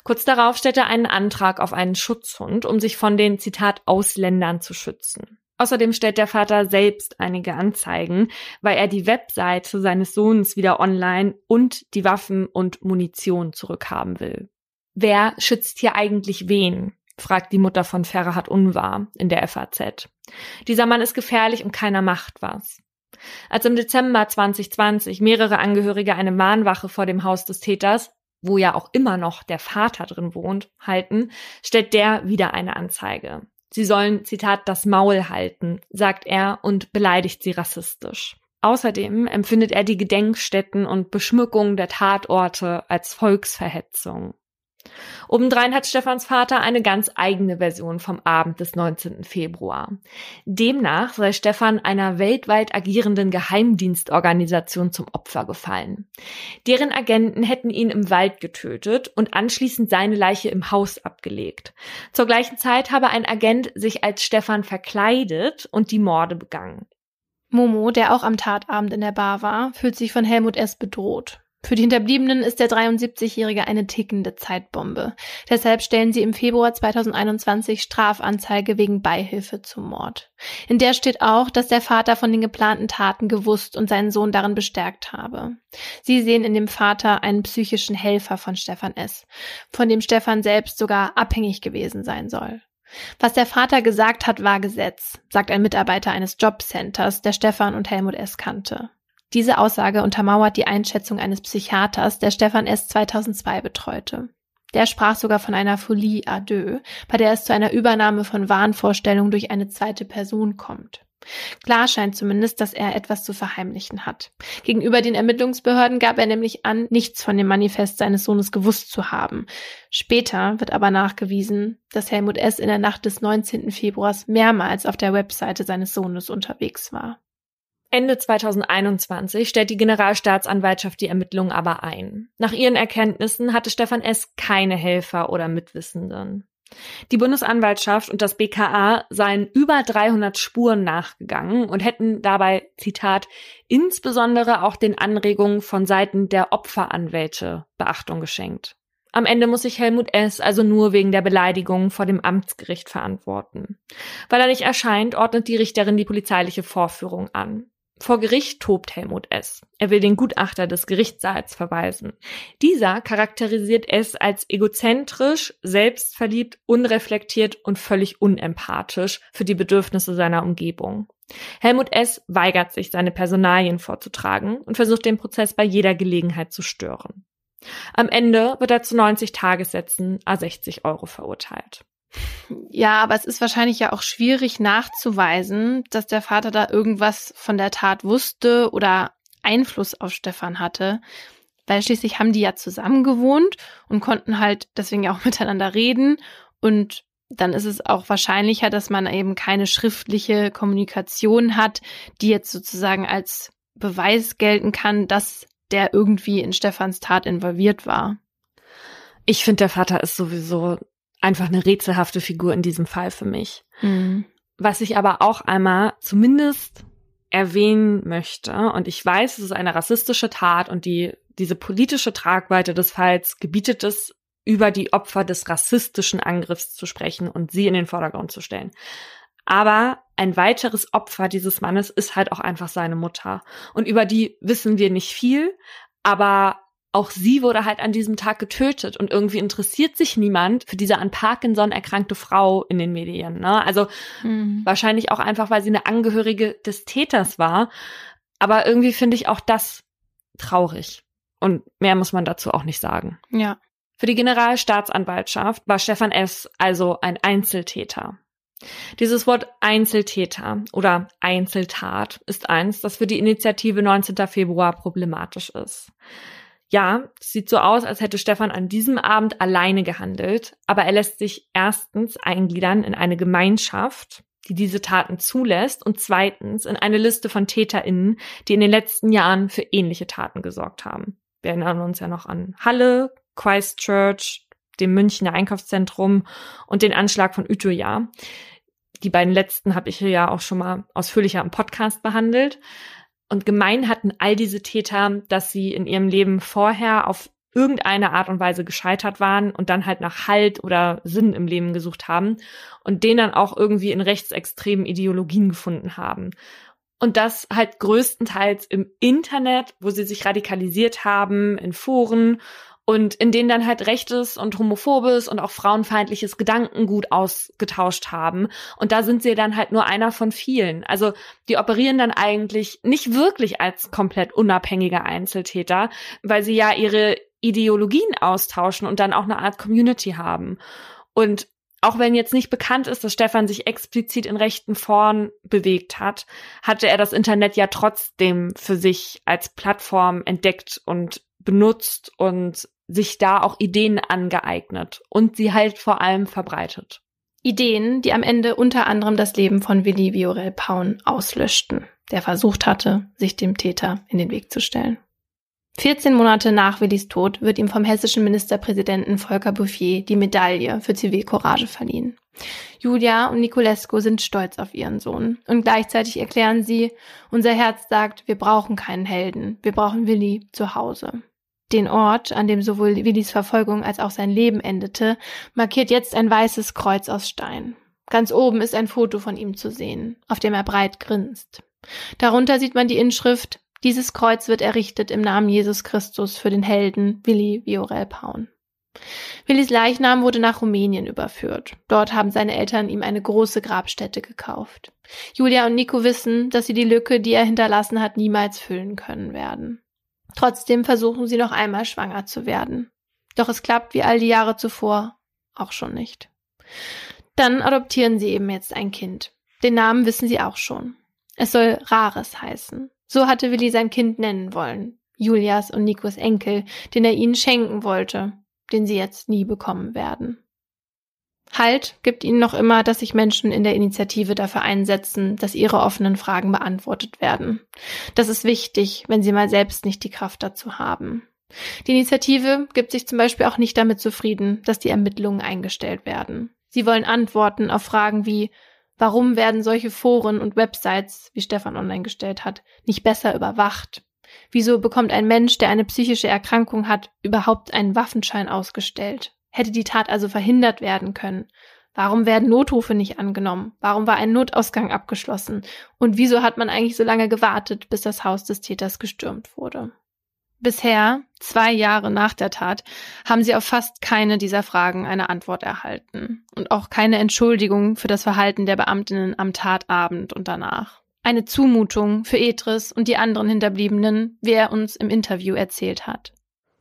Kurz darauf stellt er einen Antrag auf einen Schutzhund, um sich von den, Zitat, Ausländern zu schützen. Außerdem stellt der Vater selbst einige Anzeigen, weil er die Webseite seines Sohnes wieder online und die Waffen und Munition zurückhaben will. Wer schützt hier eigentlich wen? Fragt die Mutter von Ferhat Unwahr in der FAZ. Dieser Mann ist gefährlich und keiner macht was. Als im Dezember 2020 mehrere Angehörige eine Mahnwache vor dem Haus des Täters, wo ja auch immer noch der Vater drin wohnt, halten, stellt der wieder eine Anzeige. Sie sollen, Zitat, das Maul halten, sagt er und beleidigt sie rassistisch. Außerdem empfindet er die Gedenkstätten und Beschmückung der Tatorte als Volksverhetzung. Obendrein hat Stefans Vater eine ganz eigene Version vom Abend des 19. Februar. Demnach sei Stefan einer weltweit agierenden Geheimdienstorganisation zum Opfer gefallen. Deren Agenten hätten ihn im Wald getötet und anschließend seine Leiche im Haus abgelegt. Zur gleichen Zeit habe ein Agent sich als Stefan verkleidet und die Morde begangen. Momo, der auch am Tatabend in der Bar war, fühlt sich von Helmut S. bedroht. Für die Hinterbliebenen ist der 73-Jährige eine tickende Zeitbombe. Deshalb stellen sie im Februar 2021 Strafanzeige wegen Beihilfe zum Mord. In der steht auch, dass der Vater von den geplanten Taten gewusst und seinen Sohn darin bestärkt habe. Sie sehen in dem Vater einen psychischen Helfer von Stefan S., von dem Stefan selbst sogar abhängig gewesen sein soll. Was der Vater gesagt hat, war Gesetz, sagt ein Mitarbeiter eines Jobcenters, der Stefan und Helmut S. kannte. Diese Aussage untermauert die Einschätzung eines Psychiaters, der Stefan S. 2002 betreute. Der sprach sogar von einer Folie à deux, bei der es zu einer Übernahme von Wahnvorstellungen durch eine zweite Person kommt. Klar scheint zumindest, dass er etwas zu verheimlichen hat. Gegenüber den Ermittlungsbehörden gab er nämlich an, nichts von dem Manifest seines Sohnes gewusst zu haben. Später wird aber nachgewiesen, dass Helmut S. in der Nacht des 19. Februars mehrmals auf der Webseite seines Sohnes unterwegs war. Ende 2021 stellt die Generalstaatsanwaltschaft die Ermittlungen aber ein. Nach ihren Erkenntnissen hatte Stefan S. keine Helfer oder Mitwissenden. Die Bundesanwaltschaft und das BKA seien über 300 Spuren nachgegangen und hätten dabei, Zitat, insbesondere auch den Anregungen von Seiten der Opferanwälte Beachtung geschenkt. Am Ende muss sich Helmut S. also nur wegen der Beleidigung vor dem Amtsgericht verantworten. Weil er nicht erscheint, ordnet die Richterin die polizeiliche Vorführung an. Vor Gericht tobt Helmut S. Er will den Gutachter des Gerichtssaals verweisen. Dieser charakterisiert S als egozentrisch, selbstverliebt, unreflektiert und völlig unempathisch für die Bedürfnisse seiner Umgebung. Helmut S. weigert sich, seine Personalien vorzutragen und versucht den Prozess bei jeder Gelegenheit zu stören. Am Ende wird er zu 90 Tagessätzen a 60 Euro verurteilt. Ja, aber es ist wahrscheinlich ja auch schwierig nachzuweisen, dass der Vater da irgendwas von der Tat wusste oder Einfluss auf Stefan hatte. Weil schließlich haben die ja zusammen gewohnt und konnten halt deswegen ja auch miteinander reden. Und dann ist es auch wahrscheinlicher, dass man eben keine schriftliche Kommunikation hat, die jetzt sozusagen als Beweis gelten kann, dass der irgendwie in Stefans Tat involviert war. Ich finde, der Vater ist sowieso einfach eine rätselhafte Figur in diesem Fall für mich. Mhm. Was ich aber auch einmal zumindest erwähnen möchte, und ich weiß, es ist eine rassistische Tat und die, diese politische Tragweite des Falls gebietet es, über die Opfer des rassistischen Angriffs zu sprechen und sie in den Vordergrund zu stellen. Aber ein weiteres Opfer dieses Mannes ist halt auch einfach seine Mutter. Und über die wissen wir nicht viel, aber auch sie wurde halt an diesem Tag getötet und irgendwie interessiert sich niemand für diese an Parkinson erkrankte Frau in den Medien. Ne? Also mhm. wahrscheinlich auch einfach, weil sie eine Angehörige des Täters war. Aber irgendwie finde ich auch das traurig. Und mehr muss man dazu auch nicht sagen. Ja. Für die Generalstaatsanwaltschaft war Stefan S. also ein Einzeltäter. Dieses Wort Einzeltäter oder Einzeltat ist eins, das für die Initiative 19. Februar problematisch ist. Ja, es sieht so aus, als hätte Stefan an diesem Abend alleine gehandelt, aber er lässt sich erstens eingliedern in eine Gemeinschaft, die diese Taten zulässt und zweitens in eine Liste von TäterInnen, die in den letzten Jahren für ähnliche Taten gesorgt haben. Wir erinnern uns ja noch an Halle, Christchurch, dem Münchner Einkaufszentrum und den Anschlag von Utøya. Die beiden letzten habe ich hier ja auch schon mal ausführlicher im Podcast behandelt. Und gemein hatten all diese Täter, dass sie in ihrem Leben vorher auf irgendeine Art und Weise gescheitert waren und dann halt nach Halt oder Sinn im Leben gesucht haben und den dann auch irgendwie in rechtsextremen Ideologien gefunden haben. Und das halt größtenteils im Internet, wo sie sich radikalisiert haben, in Foren und in denen dann halt rechtes und homophobes und auch frauenfeindliches Gedankengut ausgetauscht haben. Und da sind sie dann halt nur einer von vielen. Also die operieren dann eigentlich nicht wirklich als komplett unabhängige Einzeltäter, weil sie ja ihre Ideologien austauschen und dann auch eine Art Community haben. Und auch wenn jetzt nicht bekannt ist, dass Stefan sich explizit in rechten Foren bewegt hat, hatte er das Internet ja trotzdem für sich als Plattform entdeckt und benutzt und sich da auch Ideen angeeignet und sie halt vor allem verbreitet. Ideen, die am Ende unter anderem das Leben von Willi Viorel Paun auslöschten, der versucht hatte, sich dem Täter in den Weg zu stellen. 14 Monate nach Willis Tod wird ihm vom hessischen Ministerpräsidenten Volker Bouffier die Medaille für Zivilcourage verliehen. Julia und Niculescu sind stolz auf ihren Sohn und gleichzeitig erklären sie, unser Herz sagt, wir brauchen keinen Helden, wir brauchen Willi zu Hause. Den Ort, an dem sowohl Willis Verfolgung als auch sein Leben endete, markiert jetzt ein weißes Kreuz aus Stein. Ganz oben ist ein Foto von ihm zu sehen, auf dem er breit grinst. Darunter sieht man die Inschrift dieses Kreuz wird errichtet im Namen Jesus Christus für den Helden Willi Viorel Paun. Willis Leichnam wurde nach Rumänien überführt. Dort haben seine Eltern ihm eine große Grabstätte gekauft. Julia und Nico wissen, dass sie die Lücke, die er hinterlassen hat, niemals füllen können werden. Trotzdem versuchen sie noch einmal schwanger zu werden. Doch es klappt wie all die Jahre zuvor auch schon nicht. Dann adoptieren sie eben jetzt ein Kind. Den Namen wissen sie auch schon. Es soll Rares heißen. So hatte Willi sein Kind nennen wollen. Julias und Nikos Enkel, den er ihnen schenken wollte, den sie jetzt nie bekommen werden. Halt gibt ihnen noch immer, dass sich Menschen in der Initiative dafür einsetzen, dass ihre offenen Fragen beantwortet werden. Das ist wichtig, wenn sie mal selbst nicht die Kraft dazu haben. Die Initiative gibt sich zum Beispiel auch nicht damit zufrieden, dass die Ermittlungen eingestellt werden. Sie wollen Antworten auf Fragen wie Warum werden solche Foren und Websites, wie Stefan online gestellt hat, nicht besser überwacht? Wieso bekommt ein Mensch, der eine psychische Erkrankung hat, überhaupt einen Waffenschein ausgestellt? Hätte die Tat also verhindert werden können? Warum werden Notrufe nicht angenommen? Warum war ein Notausgang abgeschlossen? Und wieso hat man eigentlich so lange gewartet, bis das Haus des Täters gestürmt wurde? Bisher, zwei Jahre nach der Tat, haben sie auf fast keine dieser Fragen eine Antwort erhalten und auch keine Entschuldigung für das Verhalten der Beamtinnen am Tatabend und danach. Eine Zumutung für Etris und die anderen Hinterbliebenen, wie er uns im Interview erzählt hat.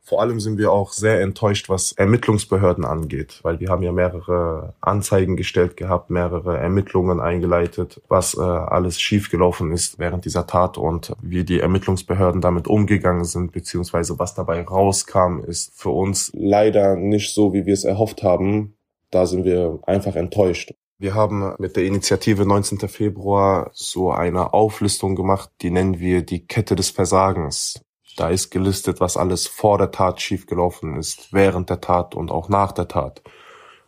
Vor allem sind wir auch sehr enttäuscht, was Ermittlungsbehörden angeht, weil wir haben ja mehrere Anzeigen gestellt gehabt, mehrere Ermittlungen eingeleitet, was äh, alles schiefgelaufen ist während dieser Tat und wie die Ermittlungsbehörden damit umgegangen sind, beziehungsweise was dabei rauskam, ist für uns leider nicht so, wie wir es erhofft haben. Da sind wir einfach enttäuscht. Wir haben mit der Initiative 19. Februar so eine Auflistung gemacht, die nennen wir die Kette des Versagens. Da ist gelistet, was alles vor der Tat schiefgelaufen ist, während der Tat und auch nach der Tat.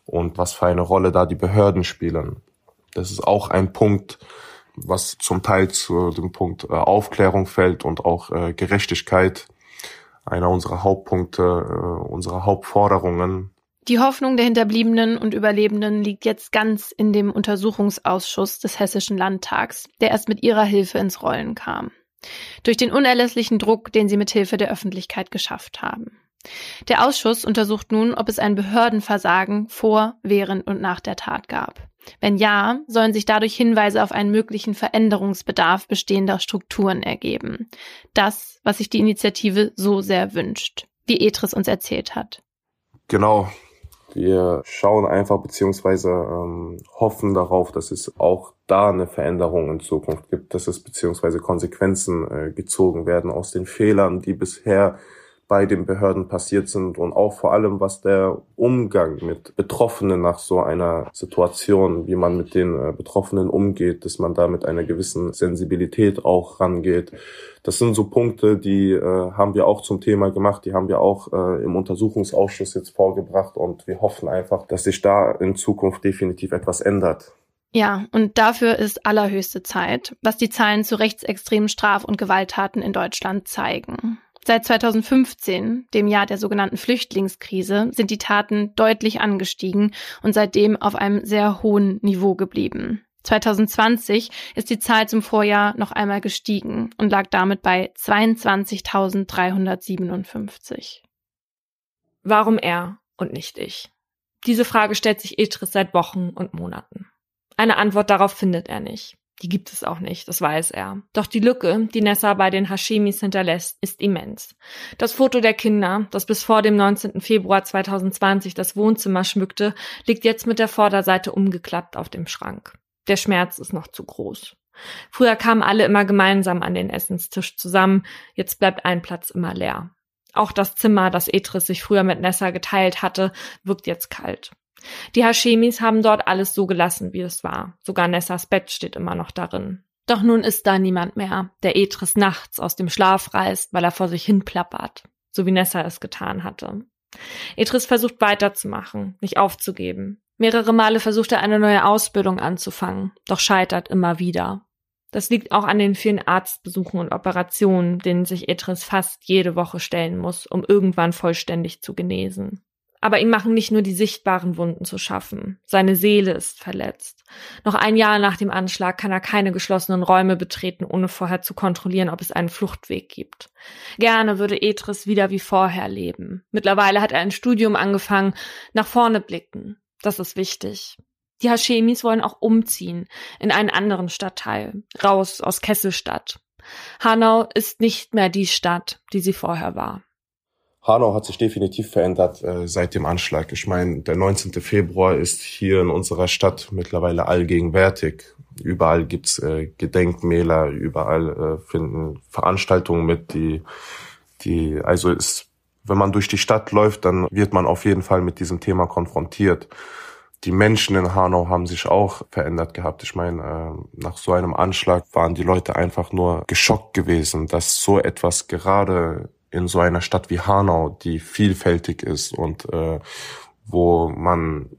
Und was für eine Rolle da die Behörden spielen. Das ist auch ein Punkt, was zum Teil zu dem Punkt äh, Aufklärung fällt und auch äh, Gerechtigkeit. Einer unserer Hauptpunkte, äh, unserer Hauptforderungen. Die Hoffnung der Hinterbliebenen und Überlebenden liegt jetzt ganz in dem Untersuchungsausschuss des Hessischen Landtags, der erst mit ihrer Hilfe ins Rollen kam durch den unerlässlichen Druck, den sie mit Hilfe der Öffentlichkeit geschafft haben. Der Ausschuss untersucht nun, ob es ein Behördenversagen vor, während und nach der Tat gab. Wenn ja, sollen sich dadurch Hinweise auf einen möglichen Veränderungsbedarf bestehender Strukturen ergeben. Das, was sich die Initiative so sehr wünscht, wie Etris uns erzählt hat. Genau, wir schauen einfach beziehungsweise ähm, hoffen darauf, dass es auch da eine Veränderung in Zukunft gibt, dass es beziehungsweise Konsequenzen äh, gezogen werden aus den Fehlern, die bisher bei den Behörden passiert sind und auch vor allem, was der Umgang mit Betroffenen nach so einer Situation, wie man mit den äh, Betroffenen umgeht, dass man da mit einer gewissen Sensibilität auch rangeht. Das sind so Punkte, die äh, haben wir auch zum Thema gemacht, die haben wir auch äh, im Untersuchungsausschuss jetzt vorgebracht und wir hoffen einfach, dass sich da in Zukunft definitiv etwas ändert. Ja, und dafür ist allerhöchste Zeit, was die Zahlen zu rechtsextremen Straf- und Gewalttaten in Deutschland zeigen. Seit 2015, dem Jahr der sogenannten Flüchtlingskrise, sind die Taten deutlich angestiegen und seitdem auf einem sehr hohen Niveau geblieben. 2020 ist die Zahl zum Vorjahr noch einmal gestiegen und lag damit bei 22.357. Warum er und nicht ich? Diese Frage stellt sich Etris seit Wochen und Monaten. Eine Antwort darauf findet er nicht. Die gibt es auch nicht, das weiß er. Doch die Lücke, die Nessa bei den Hashimis hinterlässt, ist immens. Das Foto der Kinder, das bis vor dem 19. Februar 2020 das Wohnzimmer schmückte, liegt jetzt mit der Vorderseite umgeklappt auf dem Schrank. Der Schmerz ist noch zu groß. Früher kamen alle immer gemeinsam an den Essenstisch zusammen, jetzt bleibt ein Platz immer leer. Auch das Zimmer, das Etris sich früher mit Nessa geteilt hatte, wirkt jetzt kalt. Die Hashemis haben dort alles so gelassen, wie es war. Sogar Nessas Bett steht immer noch darin. Doch nun ist da niemand mehr, der Etris nachts aus dem Schlaf reißt, weil er vor sich hin plappert, so wie Nessa es getan hatte. Etris versucht weiterzumachen, nicht aufzugeben. Mehrere Male versucht er eine neue Ausbildung anzufangen, doch scheitert immer wieder. Das liegt auch an den vielen Arztbesuchen und Operationen, denen sich Etris fast jede Woche stellen muss, um irgendwann vollständig zu genesen. Aber ihm machen nicht nur die sichtbaren Wunden zu schaffen. Seine Seele ist verletzt. Noch ein Jahr nach dem Anschlag kann er keine geschlossenen Räume betreten, ohne vorher zu kontrollieren, ob es einen Fluchtweg gibt. Gerne würde Etris wieder wie vorher leben. Mittlerweile hat er ein Studium angefangen, nach vorne blicken. Das ist wichtig. Die Hashemis wollen auch umziehen in einen anderen Stadtteil, raus aus Kesselstadt. Hanau ist nicht mehr die Stadt, die sie vorher war. Hanau hat sich definitiv verändert äh, seit dem Anschlag. Ich meine, der 19. Februar ist hier in unserer Stadt mittlerweile allgegenwärtig. Überall gibt's äh, Gedenkmäler, überall äh, finden Veranstaltungen mit, die, die, also ist, wenn man durch die Stadt läuft, dann wird man auf jeden Fall mit diesem Thema konfrontiert. Die Menschen in Hanau haben sich auch verändert gehabt. Ich meine, äh, nach so einem Anschlag waren die Leute einfach nur geschockt gewesen, dass so etwas gerade in so einer Stadt wie Hanau, die vielfältig ist und äh, wo man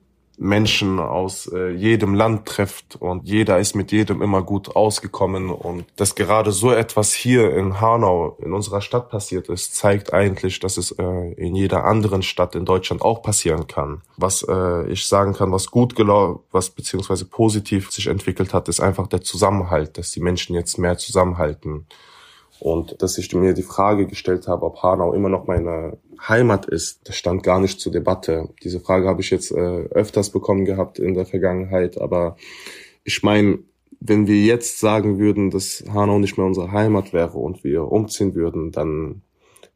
Menschen aus äh, jedem Land trifft und jeder ist mit jedem immer gut ausgekommen und dass gerade so etwas hier in Hanau in unserer Stadt passiert ist, zeigt eigentlich, dass es äh, in jeder anderen Stadt in Deutschland auch passieren kann. Was äh, ich sagen kann, was gut gelaufen, was beziehungsweise positiv sich entwickelt hat, ist einfach der Zusammenhalt, dass die Menschen jetzt mehr zusammenhalten. Und dass ich mir die Frage gestellt habe, ob Hanau immer noch meine Heimat ist, das stand gar nicht zur Debatte. Diese Frage habe ich jetzt äh, öfters bekommen gehabt in der Vergangenheit. Aber ich meine, wenn wir jetzt sagen würden, dass Hanau nicht mehr unsere Heimat wäre und wir umziehen würden, dann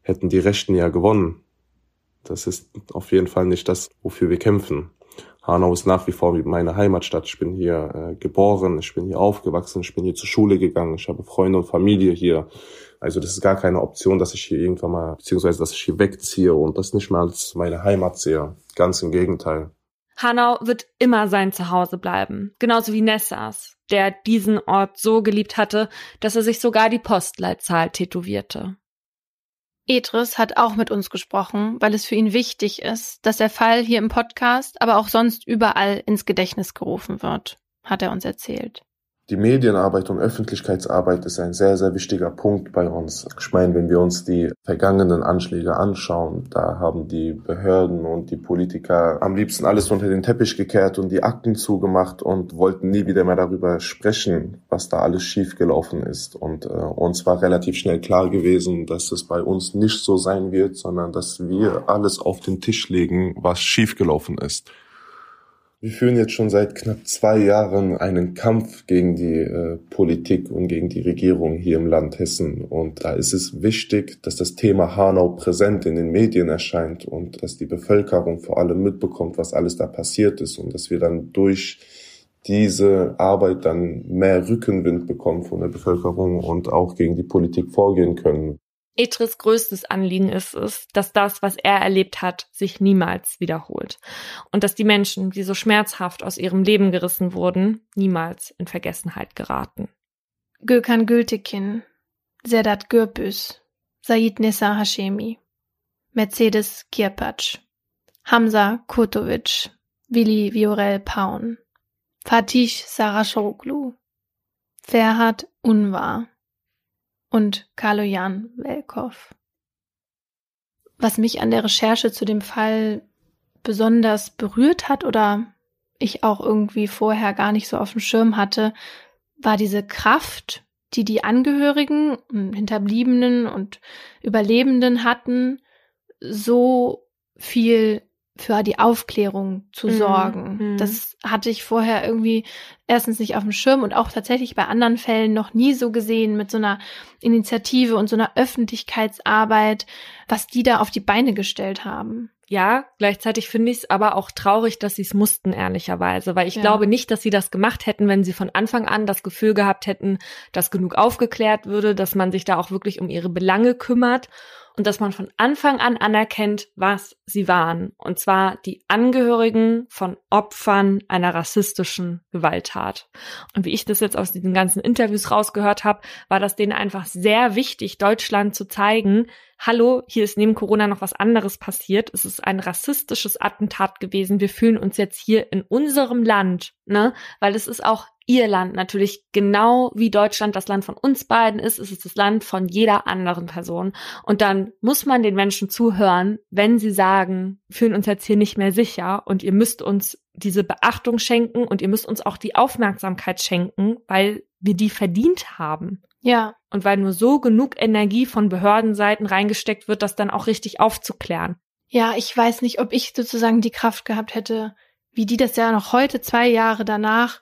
hätten die Rechten ja gewonnen. Das ist auf jeden Fall nicht das, wofür wir kämpfen. Hanau ist nach wie vor meine Heimatstadt. Ich bin hier äh, geboren, ich bin hier aufgewachsen, ich bin hier zur Schule gegangen, ich habe Freunde und Familie hier. Also das ist gar keine Option, dass ich hier irgendwann mal, beziehungsweise dass ich hier wegziehe und das nicht mehr als meine Heimat sehe. Ganz im Gegenteil. Hanau wird immer sein Zuhause bleiben, genauso wie Nessas, der diesen Ort so geliebt hatte, dass er sich sogar die Postleitzahl tätowierte. Edris hat auch mit uns gesprochen, weil es für ihn wichtig ist, dass der Fall hier im Podcast, aber auch sonst überall ins Gedächtnis gerufen wird, hat er uns erzählt. Die Medienarbeit und Öffentlichkeitsarbeit ist ein sehr, sehr wichtiger Punkt bei uns. Ich meine, wenn wir uns die vergangenen Anschläge anschauen, da haben die Behörden und die Politiker am liebsten alles unter den Teppich gekehrt und die Akten zugemacht und wollten nie wieder mehr darüber sprechen, was da alles schiefgelaufen ist. Und äh, uns war relativ schnell klar gewesen, dass es bei uns nicht so sein wird, sondern dass wir alles auf den Tisch legen, was schiefgelaufen ist. Wir führen jetzt schon seit knapp zwei Jahren einen Kampf gegen die äh, Politik und gegen die Regierung hier im Land Hessen. Und da ist es wichtig, dass das Thema Hanau präsent in den Medien erscheint und dass die Bevölkerung vor allem mitbekommt, was alles da passiert ist und dass wir dann durch diese Arbeit dann mehr Rückenwind bekommen von der Bevölkerung und auch gegen die Politik vorgehen können. Etris größtes Anliegen ist es, dass das, was er erlebt hat, sich niemals wiederholt. Und dass die Menschen, die so schmerzhaft aus ihrem Leben gerissen wurden, niemals in Vergessenheit geraten. Gökhan Gültekin, Sedat Gürbüz, Said Nessa Hashemi, Mercedes Kirpatsch, Hamza Kurtovic, Willi Viorel Paun, Fatih Sarashoglu, Ferhat Unvar, und Kaloyan Welkow. was mich an der Recherche zu dem Fall besonders berührt hat oder ich auch irgendwie vorher gar nicht so auf dem Schirm hatte, war diese Kraft, die die Angehörigen, Hinterbliebenen und Überlebenden hatten, so viel für die Aufklärung zu mhm. sorgen. Mhm. Das hatte ich vorher irgendwie erstens nicht auf dem Schirm und auch tatsächlich bei anderen Fällen noch nie so gesehen mit so einer Initiative und so einer Öffentlichkeitsarbeit, was die da auf die Beine gestellt haben. Ja, gleichzeitig finde ich es aber auch traurig, dass sie es mussten, ehrlicherweise, weil ich ja. glaube nicht, dass sie das gemacht hätten, wenn sie von Anfang an das Gefühl gehabt hätten, dass genug aufgeklärt würde, dass man sich da auch wirklich um ihre Belange kümmert und dass man von Anfang an anerkennt, was sie waren. Und zwar die Angehörigen von Opfern einer rassistischen Gewalttat. Und wie ich das jetzt aus diesen ganzen Interviews rausgehört habe, war das denen einfach sehr wichtig, Deutschland zu zeigen, hallo, hier ist neben Corona noch was anderes passiert. Es ist ein rassistisches Attentat gewesen. Wir fühlen uns jetzt hier in unserem Land, ne? Weil es ist auch ihr Land natürlich genau wie Deutschland das Land von uns beiden ist, ist es das Land von jeder anderen Person. Und dann muss man den Menschen zuhören, wenn sie sagen, fühlen uns jetzt hier nicht mehr sicher und ihr müsst uns diese Beachtung schenken und ihr müsst uns auch die Aufmerksamkeit schenken, weil wir die verdient haben. Ja. Und weil nur so genug Energie von Behördenseiten reingesteckt wird, das dann auch richtig aufzuklären. Ja, ich weiß nicht, ob ich sozusagen die Kraft gehabt hätte, wie die das ja noch heute, zwei Jahre danach,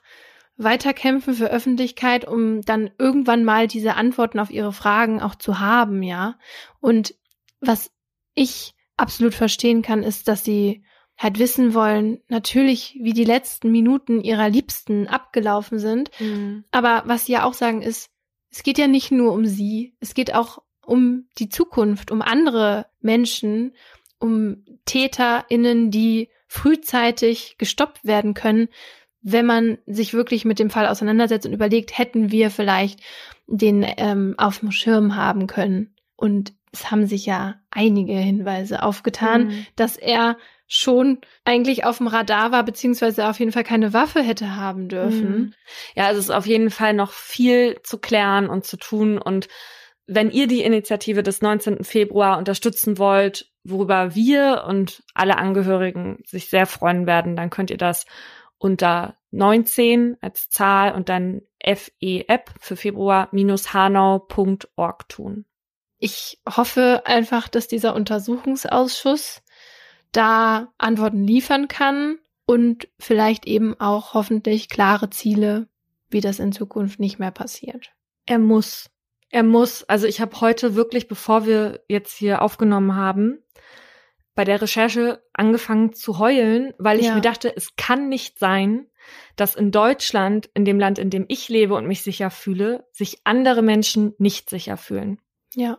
weiterkämpfen für Öffentlichkeit, um dann irgendwann mal diese Antworten auf ihre Fragen auch zu haben, ja. Und was ich absolut verstehen kann, ist, dass sie halt wissen wollen, natürlich, wie die letzten Minuten ihrer Liebsten abgelaufen sind. Mhm. Aber was sie ja auch sagen ist, es geht ja nicht nur um sie, es geht auch um die Zukunft, um andere Menschen, um TäterInnen, die frühzeitig gestoppt werden können, wenn man sich wirklich mit dem Fall auseinandersetzt und überlegt, hätten wir vielleicht den ähm, auf dem Schirm haben können. Und es haben sich ja einige Hinweise aufgetan, mhm. dass er schon eigentlich auf dem Radar war, beziehungsweise auf jeden Fall keine Waffe hätte haben dürfen. Mhm. Ja, es ist auf jeden Fall noch viel zu klären und zu tun. Und wenn ihr die Initiative des 19. Februar unterstützen wollt, worüber wir und alle Angehörigen sich sehr freuen werden, dann könnt ihr das unter 19 als Zahl und dann FEApp für Februar-hanau.org tun. Ich hoffe einfach, dass dieser Untersuchungsausschuss da Antworten liefern kann und vielleicht eben auch hoffentlich klare Ziele, wie das in Zukunft nicht mehr passiert. Er muss. Er muss. Also ich habe heute wirklich, bevor wir jetzt hier aufgenommen haben, bei der Recherche angefangen zu heulen, weil ich ja. mir dachte, es kann nicht sein, dass in Deutschland, in dem Land, in dem ich lebe und mich sicher fühle, sich andere Menschen nicht sicher fühlen. Ja.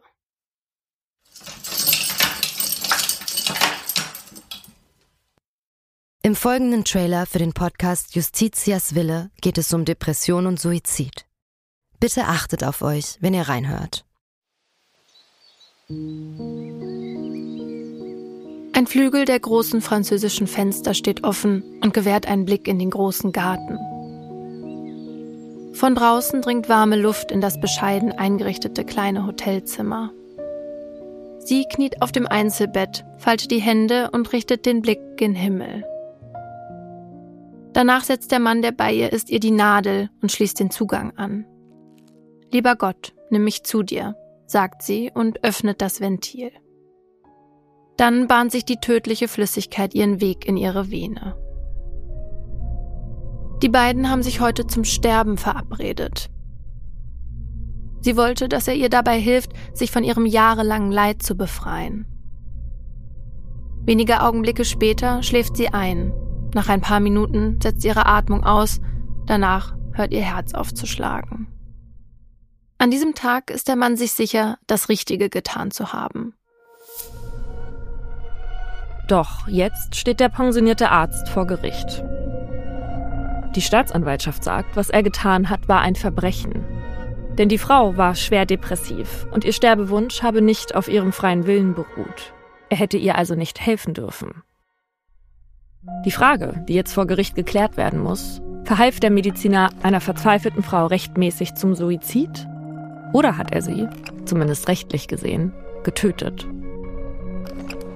Im folgenden Trailer für den Podcast Justitias Wille geht es um Depression und Suizid. Bitte achtet auf euch, wenn ihr reinhört. Ein Flügel der großen französischen Fenster steht offen und gewährt einen Blick in den großen Garten. Von draußen dringt warme Luft in das bescheiden eingerichtete kleine Hotelzimmer. Sie kniet auf dem Einzelbett, faltet die Hände und richtet den Blick gen Himmel. Danach setzt der Mann, der bei ihr ist, ihr die Nadel und schließt den Zugang an. Lieber Gott, nimm mich zu dir, sagt sie und öffnet das Ventil. Dann bahnt sich die tödliche Flüssigkeit ihren Weg in ihre Vene. Die beiden haben sich heute zum Sterben verabredet. Sie wollte, dass er ihr dabei hilft, sich von ihrem jahrelangen Leid zu befreien. Wenige Augenblicke später schläft sie ein nach ein paar Minuten setzt ihre Atmung aus, danach hört ihr Herz aufzuschlagen. An diesem Tag ist der Mann sich sicher, das Richtige getan zu haben. Doch jetzt steht der pensionierte Arzt vor Gericht. Die Staatsanwaltschaft sagt, was er getan hat, war ein Verbrechen. Denn die Frau war schwer depressiv und ihr Sterbewunsch habe nicht auf ihrem freien Willen beruht. Er hätte ihr also nicht helfen dürfen. Die Frage, die jetzt vor Gericht geklärt werden muss, verhalf der Mediziner einer verzweifelten Frau rechtmäßig zum Suizid? Oder hat er sie, zumindest rechtlich gesehen, getötet?